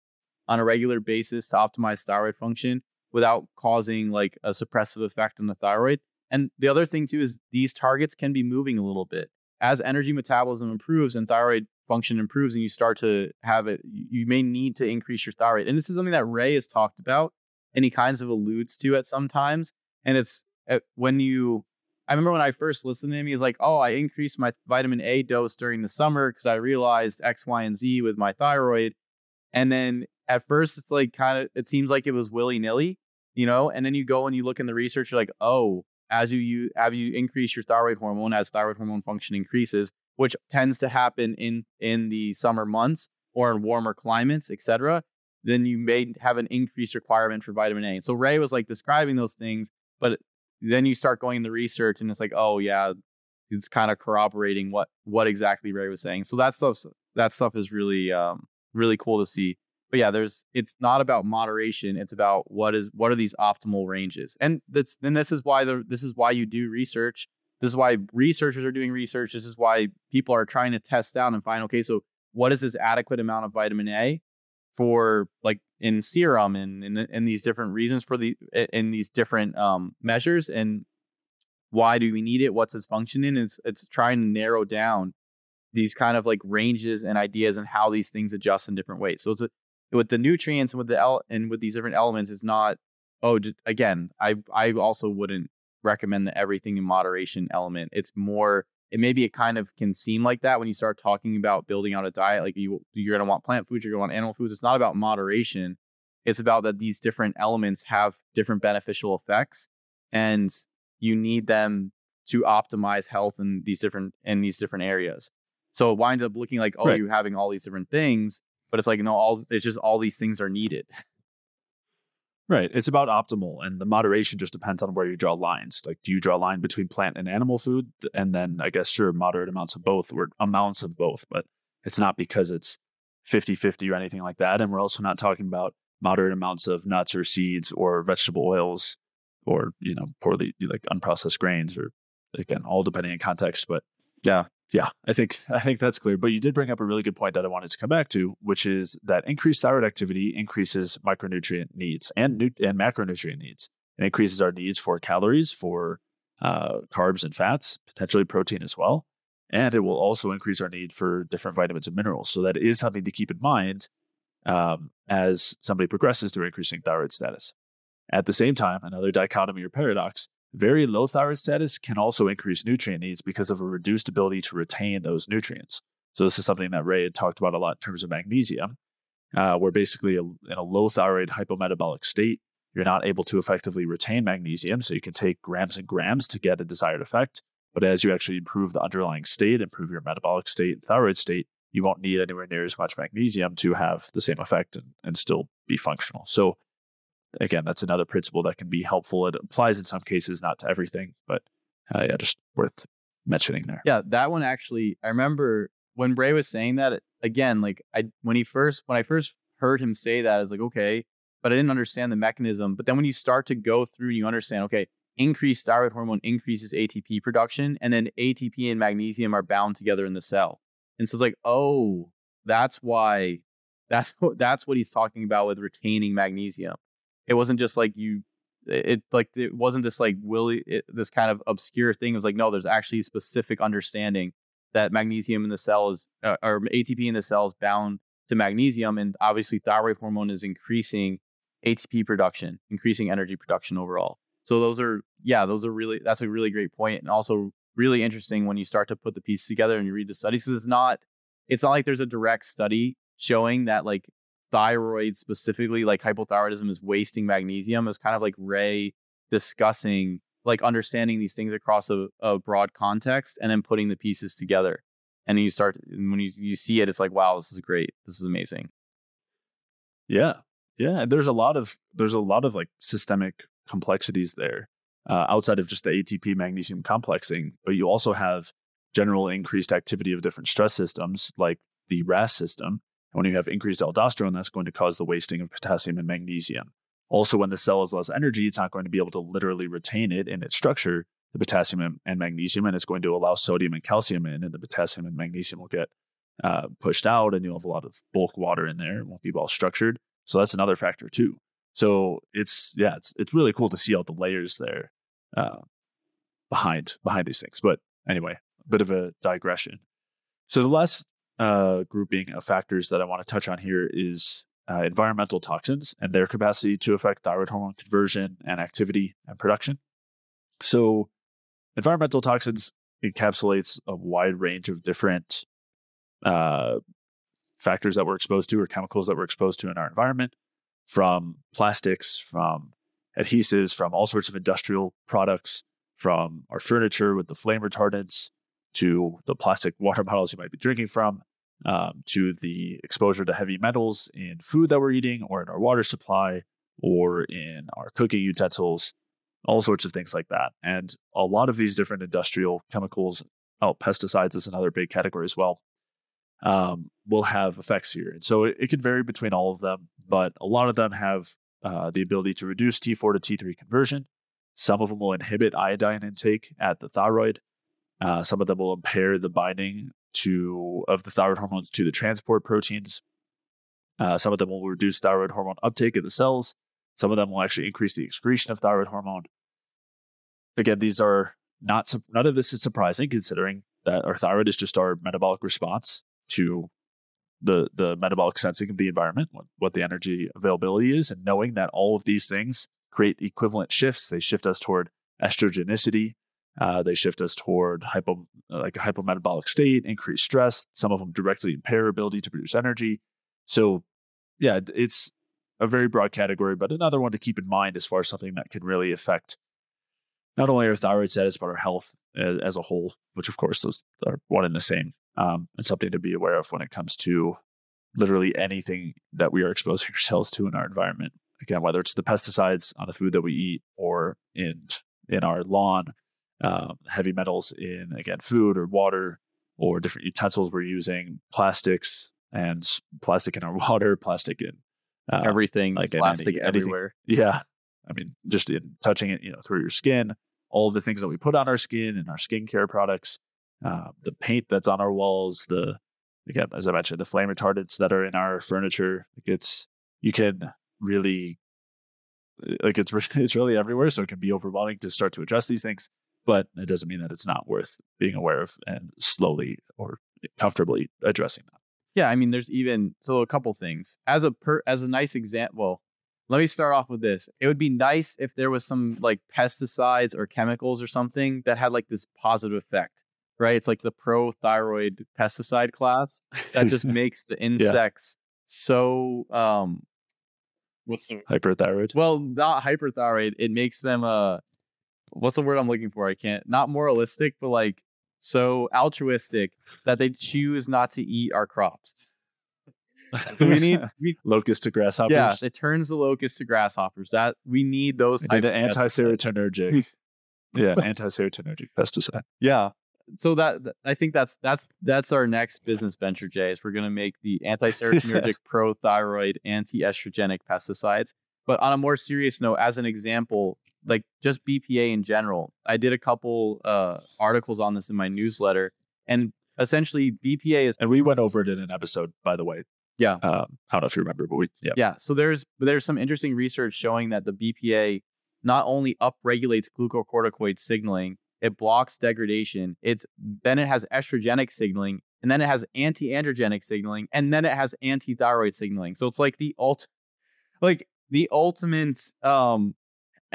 on a regular basis to optimize thyroid function without causing like a suppressive effect on the thyroid. And the other thing too is these targets can be moving a little bit as energy metabolism improves and thyroid function improves and you start to have it you may need to increase your thyroid and this is something that ray has talked about and he kinds of alludes to at sometimes and it's uh, when you I remember when I first listened to him, he was like, "Oh, I increased my vitamin A dose during the summer because I realized X, Y, and Z with my thyroid." And then at first, it's like kind of it seems like it was willy nilly, you know. And then you go and you look in the research, you're like, "Oh, as you you as you increase your thyroid hormone, as thyroid hormone function increases, which tends to happen in in the summer months or in warmer climates, etc." Then you may have an increased requirement for vitamin A. So Ray was like describing those things, but then you start going the research and it's like, oh yeah, it's kind of corroborating what what exactly Ray was saying. So that stuff that stuff is really um really cool to see. But yeah, there's it's not about moderation. It's about what is what are these optimal ranges, and that's then this is why the this is why you do research. This is why researchers are doing research. This is why people are trying to test out and find okay, so what is this adequate amount of vitamin A for like in serum and in, in these different reasons for the in these different um, measures and why do we need it what's its function it's it's trying to narrow down these kind of like ranges and ideas and how these things adjust in different ways so it's a, with the nutrients and with the el- and with these different elements it's not oh again i i also wouldn't recommend the everything in moderation element. It's more it maybe it kind of can seem like that when you start talking about building out a diet like you you're going to want plant foods you're going to want animal foods. It's not about moderation. It's about that these different elements have different beneficial effects and you need them to optimize health in these different in these different areas. So it winds up looking like oh right. you're having all these different things but it's like no all it's just all these things are needed Right. It's about optimal, and the moderation just depends on where you draw lines. Like, do you draw a line between plant and animal food? And then I guess, sure, moderate amounts of both or amounts of both, but it's not because it's 50 50 or anything like that. And we're also not talking about moderate amounts of nuts or seeds or vegetable oils or, you know, poorly, like unprocessed grains or, again, all depending on context. But yeah, yeah, I think I think that's clear. But you did bring up a really good point that I wanted to come back to, which is that increased thyroid activity increases micronutrient needs and nu- and macronutrient needs. It increases our needs for calories, for uh, carbs and fats, potentially protein as well, and it will also increase our need for different vitamins and minerals. So that is something to keep in mind um, as somebody progresses through increasing thyroid status. At the same time, another dichotomy or paradox very low thyroid status can also increase nutrient needs because of a reduced ability to retain those nutrients. So, this is something that Ray had talked about a lot in terms of magnesium, uh, where basically a, in a low thyroid hypometabolic state, you're not able to effectively retain magnesium. So, you can take grams and grams to get a desired effect. But as you actually improve the underlying state, improve your metabolic state, thyroid state, you won't need anywhere near as much magnesium to have the same effect and, and still be functional. So, again, that's another principle that can be helpful. It applies in some cases, not to everything, but uh, yeah, just worth mentioning there. Yeah, that one actually, I remember when Ray was saying that again, like I when he first when I first heard him say that, I was like, okay, but I didn't understand the mechanism. But then when you start to go through and you understand, okay, increased thyroid hormone increases ATP production, and then ATP and magnesium are bound together in the cell. And so it's like, oh, that's why that's what that's what he's talking about with retaining magnesium it wasn't just like you it like it wasn't this like willy it, this kind of obscure thing it was like no there's actually specific understanding that magnesium in the cell is uh, or atp in the cell is bound to magnesium and obviously thyroid hormone is increasing atp production increasing energy production overall. So those are yeah those are really that's a really great point and also really interesting when you start to put the pieces together and you read the studies because it's not it's not like there's a direct study showing that like thyroid specifically, like hypothyroidism is wasting magnesium, is kind of like Ray discussing, like understanding these things across a, a broad context and then putting the pieces together. And then you start, when you, you see it, it's like, wow, this is great. This is amazing. Yeah. Yeah. There's a lot of, there's a lot of like systemic complexities there uh, outside of just the ATP magnesium complexing, but you also have general increased activity of different stress systems like the RAS system, when you have increased aldosterone, that's going to cause the wasting of potassium and magnesium. Also, when the cell has less energy, it's not going to be able to literally retain it in its structure, the potassium and magnesium, and it's going to allow sodium and calcium in, and the potassium and magnesium will get uh, pushed out, and you'll have a lot of bulk water in there. It won't be well structured. So that's another factor too. So it's yeah, it's it's really cool to see all the layers there uh, behind behind these things. But anyway, a bit of a digression. So the last uh, grouping of factors that I want to touch on here is uh, environmental toxins and their capacity to affect thyroid hormone conversion and activity and production. So, environmental toxins encapsulates a wide range of different uh, factors that we're exposed to or chemicals that we're exposed to in our environment, from plastics, from adhesives, from all sorts of industrial products, from our furniture with the flame retardants, to the plastic water bottles you might be drinking from, um, to the exposure to heavy metals in food that we're eating or in our water supply or in our cooking utensils, all sorts of things like that. And a lot of these different industrial chemicals, oh, pesticides is another big category as well, um, will have effects here. And so it, it can vary between all of them, but a lot of them have uh, the ability to reduce T4 to T3 conversion. Some of them will inhibit iodine intake at the thyroid. Uh, some of them will impair the binding to of the thyroid hormones to the transport proteins. Uh, some of them will reduce thyroid hormone uptake in the cells. Some of them will actually increase the excretion of thyroid hormone. Again, these are not none of this is surprising considering that our thyroid is just our metabolic response to the the metabolic sensing of the environment, what, what the energy availability is, and knowing that all of these things create equivalent shifts. They shift us toward estrogenicity, uh, they shift us toward hypo, like a hypometabolic state, increased stress. Some of them directly impair ability to produce energy. So, yeah, it's a very broad category, but another one to keep in mind as far as something that can really affect not only our thyroid status but our health as, as a whole. Which, of course, those are one and the same, um, and something to be aware of when it comes to literally anything that we are exposing ourselves to in our environment. Again, whether it's the pesticides on the food that we eat or in in our lawn um, heavy metals in again food or water or different utensils we're using, plastics and plastic in our water, plastic in uh, everything, like plastic any, everywhere. Anything, yeah, I mean, just in touching it, you know, through your skin, all the things that we put on our skin and our skincare products, uh, the paint that's on our walls, the again, as I mentioned, the flame retardants that are in our furniture. Like it's you can really like it's it's really everywhere, so it can be overwhelming to start to address these things but it doesn't mean that it's not worth being aware of and slowly or comfortably addressing that. Yeah, I mean, there's even so a couple things as a per as a nice example. Well, let me start off with this. It would be nice if there was some like pesticides or chemicals or something that had like this positive effect, right? It's like the pro thyroid pesticide class that just makes the insects yeah. so um what's the hyperthyroid? Well, not hyperthyroid. It makes them uh what's the word I'm looking for? I can't. Not moralistic, but like so altruistic that they choose not to eat our crops. we need we, locust to grasshoppers. Yeah, it turns the locust to grasshoppers. That we need those. Types need an anti-serotonergic. yeah, anti-serotonergic pesticide. Yeah. So that I think that's that's that's our next business venture, Jay. Is we're gonna make the anti-serotonergic, pro-thyroid, anti-estrogenic pesticides. But on a more serious note, as an example, like just BPA in general. I did a couple uh, articles on this in my newsletter, and essentially BPA is. And we went over it in an episode, by the way. Yeah, um, I don't know if you remember, but we yeah. Yeah, so there's there's some interesting research showing that the BPA not only upregulates glucocorticoid signaling, it blocks degradation. It's then it has estrogenic signaling, and then it has anti-androgenic signaling, and then it has anti-thyroid signaling. So it's like the ult, like the ultimate um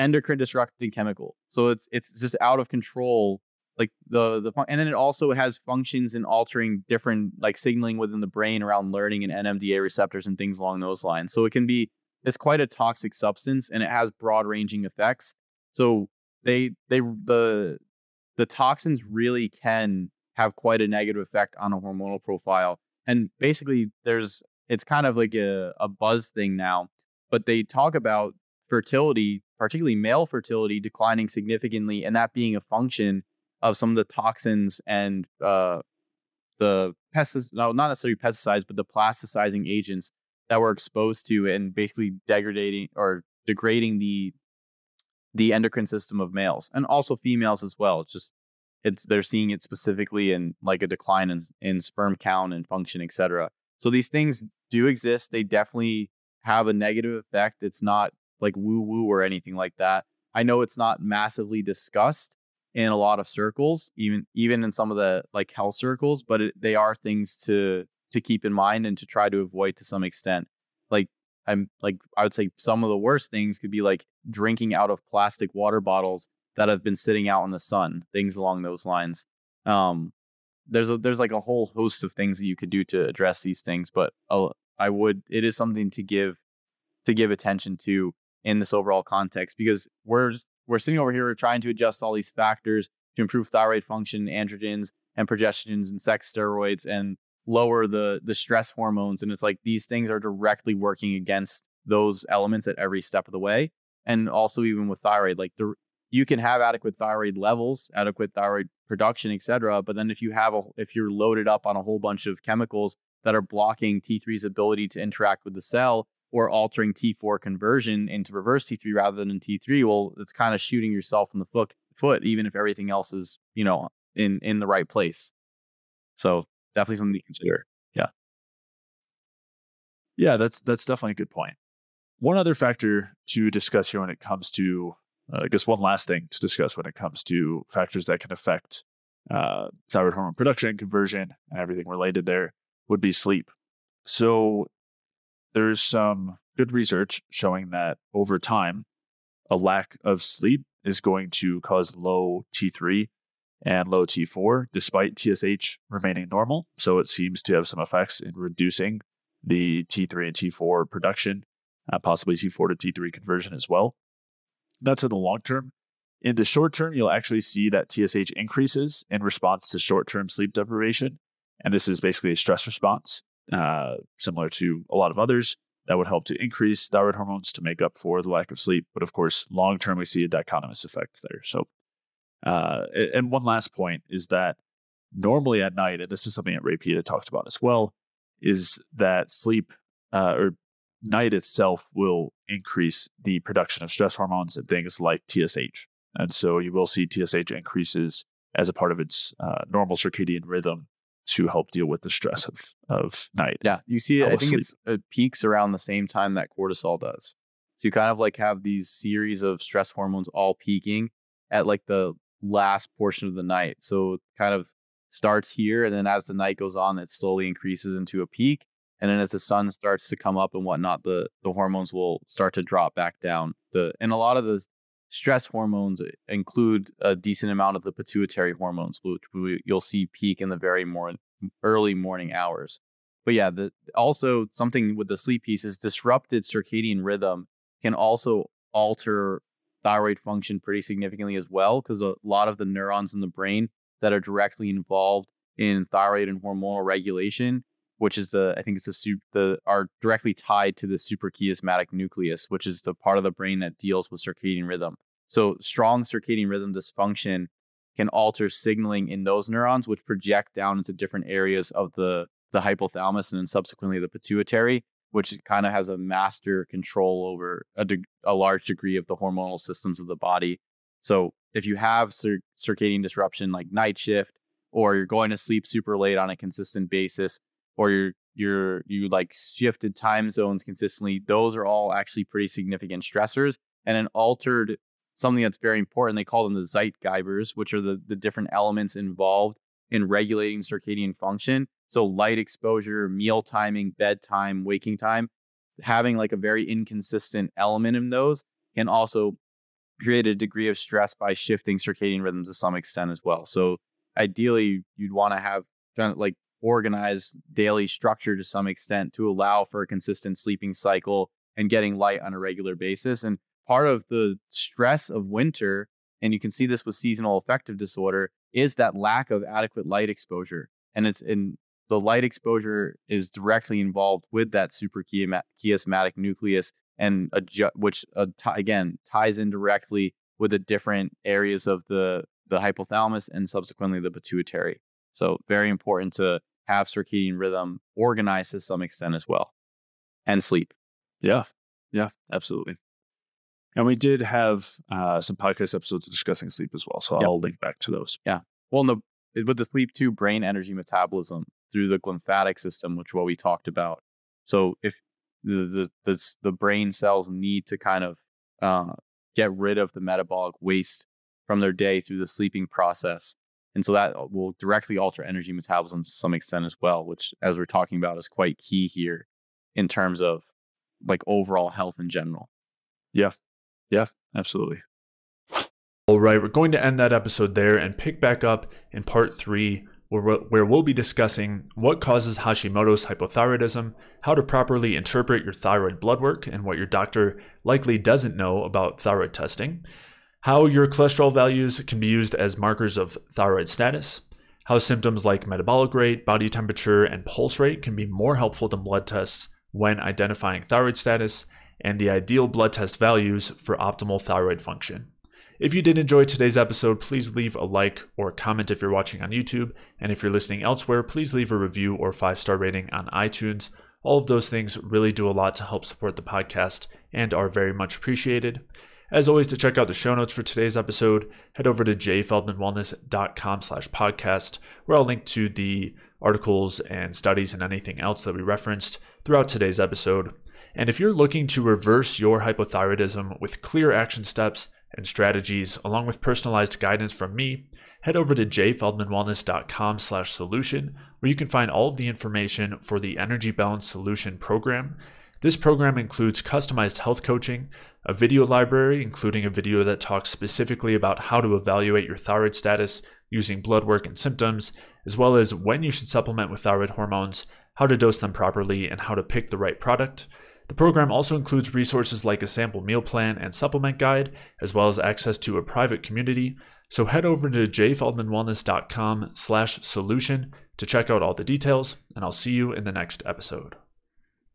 endocrine disrupting chemical. So it's it's just out of control. Like the the and then it also has functions in altering different like signaling within the brain around learning and NMDA receptors and things along those lines. So it can be it's quite a toxic substance and it has broad ranging effects. So they they the the toxins really can have quite a negative effect on a hormonal profile. And basically there's it's kind of like a, a buzz thing now, but they talk about fertility particularly male fertility, declining significantly, and that being a function of some of the toxins and uh, the pesticides, no, not necessarily pesticides, but the plasticizing agents that we're exposed to and basically degrading or degrading the the endocrine system of males and also females as well. It's just it's they're seeing it specifically in like a decline in, in sperm count and function, etc. So these things do exist. They definitely have a negative effect. It's not like woo woo or anything like that. I know it's not massively discussed in a lot of circles, even even in some of the like health circles, but it, they are things to to keep in mind and to try to avoid to some extent. Like I'm like I would say some of the worst things could be like drinking out of plastic water bottles that have been sitting out in the sun, things along those lines. Um, there's a, there's like a whole host of things that you could do to address these things, but uh, I would it is something to give to give attention to in this overall context because we're we're sitting over here trying to adjust all these factors to improve thyroid function, androgens, and progestins and sex steroids and lower the the stress hormones and it's like these things are directly working against those elements at every step of the way and also even with thyroid like the you can have adequate thyroid levels adequate thyroid production etc but then if you have a if you're loaded up on a whole bunch of chemicals that are blocking T3's ability to interact with the cell or altering T4 conversion into reverse T3 rather than in T3 well it's kind of shooting yourself in the foot foot even if everything else is you know in in the right place so definitely something to consider. Yeah. Yeah, that's that's definitely a good point. One other factor to discuss here when it comes to, uh, I guess, one last thing to discuss when it comes to factors that can affect uh, thyroid hormone production, conversion, and everything related there would be sleep. So there's some good research showing that over time, a lack of sleep is going to cause low T3 and low T4, despite TSH remaining normal. So it seems to have some effects in reducing the T3 and T4 production, uh, possibly T4 to T3 conversion as well. That's in the long term. In the short term, you'll actually see that TSH increases in response to short term sleep deprivation. And this is basically a stress response, uh, similar to a lot of others that would help to increase thyroid hormones to make up for the lack of sleep. But of course, long term, we see a dichotomous effect there. So uh, and one last point is that normally at night, and this is something that Ray Peat talked about as well, is that sleep uh, or night itself will increase the production of stress hormones and things like TSH. And so you will see TSH increases as a part of its uh, normal circadian rhythm to help deal with the stress of, of night. Yeah, you see, I think sleep. it's it peaks around the same time that cortisol does. So you kind of like have these series of stress hormones all peaking at like the last portion of the night. So it kind of starts here, and then as the night goes on, it slowly increases into a peak. And then as the sun starts to come up and whatnot, the the hormones will start to drop back down. The and a lot of the stress hormones uh, include a decent amount of the pituitary hormones, which we, you'll see peak in the very more early morning hours. But yeah, the, also something with the sleep piece is disrupted circadian rhythm can also alter thyroid function pretty significantly as well because a lot of the neurons in the brain that are directly involved in thyroid and hormonal regulation which is the i think it's the the are directly tied to the suprachiasmatic nucleus which is the part of the brain that deals with circadian rhythm so strong circadian rhythm dysfunction can alter signaling in those neurons which project down into different areas of the the hypothalamus and then subsequently the pituitary which kind of has a master control over a, de- a large degree of the hormonal systems of the body. So if you have cir- circadian disruption like night shift, or you're going to sleep super late on a consistent basis, or you're you're you like shifted time zones consistently, those are all actually pretty significant stressors. And an altered something that's very important, they call them the Zeitgebers, which are the, the different elements involved in regulating circadian function. So light exposure, meal timing, bedtime, waking time, having like a very inconsistent element in those can also create a degree of stress by shifting circadian rhythms to some extent as well. So ideally you'd want to have kind of like organized daily structure to some extent to allow for a consistent sleeping cycle and getting light on a regular basis. And part of the stress of winter, and you can see this with seasonal affective disorder, is that lack of adequate light exposure. And it's in the light exposure is directly involved with that suprachiasmatic nucleus and adju- which uh, t- again ties in directly with the different areas of the the hypothalamus and subsequently the pituitary. So very important to have circadian rhythm organized to some extent as well, and sleep. Yeah, yeah, absolutely. And we did have uh, some podcast episodes discussing sleep as well, so yep. I'll link back to those. Yeah. Well, the, with the sleep too, brain energy metabolism through the glymphatic system, which what we talked about. So if the the the, the brain cells need to kind of uh, get rid of the metabolic waste from their day through the sleeping process, and so that uh, will directly alter energy metabolism to some extent as well, which as we're talking about is quite key here in terms of like overall health in general. Yeah, yeah, absolutely. All right, we're going to end that episode there and pick back up in part three, where, where we'll be discussing what causes Hashimoto's hypothyroidism, how to properly interpret your thyroid blood work, and what your doctor likely doesn't know about thyroid testing, how your cholesterol values can be used as markers of thyroid status, how symptoms like metabolic rate, body temperature, and pulse rate can be more helpful than blood tests when identifying thyroid status, and the ideal blood test values for optimal thyroid function. If you did enjoy today's episode, please leave a like or comment if you're watching on YouTube. And if you're listening elsewhere, please leave a review or five star rating on iTunes. All of those things really do a lot to help support the podcast and are very much appreciated. As always, to check out the show notes for today's episode, head over to jayfeldmanwellness.com slash podcast, where I'll link to the articles and studies and anything else that we referenced throughout today's episode. And if you're looking to reverse your hypothyroidism with clear action steps and strategies, along with personalized guidance from me, head over to jayfeldmanwellness.com slash solution, where you can find all of the information for the Energy Balance Solution program. This program includes customized health coaching, a video library, including a video that talks specifically about how to evaluate your thyroid status using blood work and symptoms, as well as when you should supplement with thyroid hormones, how to dose them properly, and how to pick the right product. The program also includes resources like a sample meal plan and supplement guide, as well as access to a private community. So head over to jayfeldmanwellness.com slash solution to check out all the details, and I'll see you in the next episode.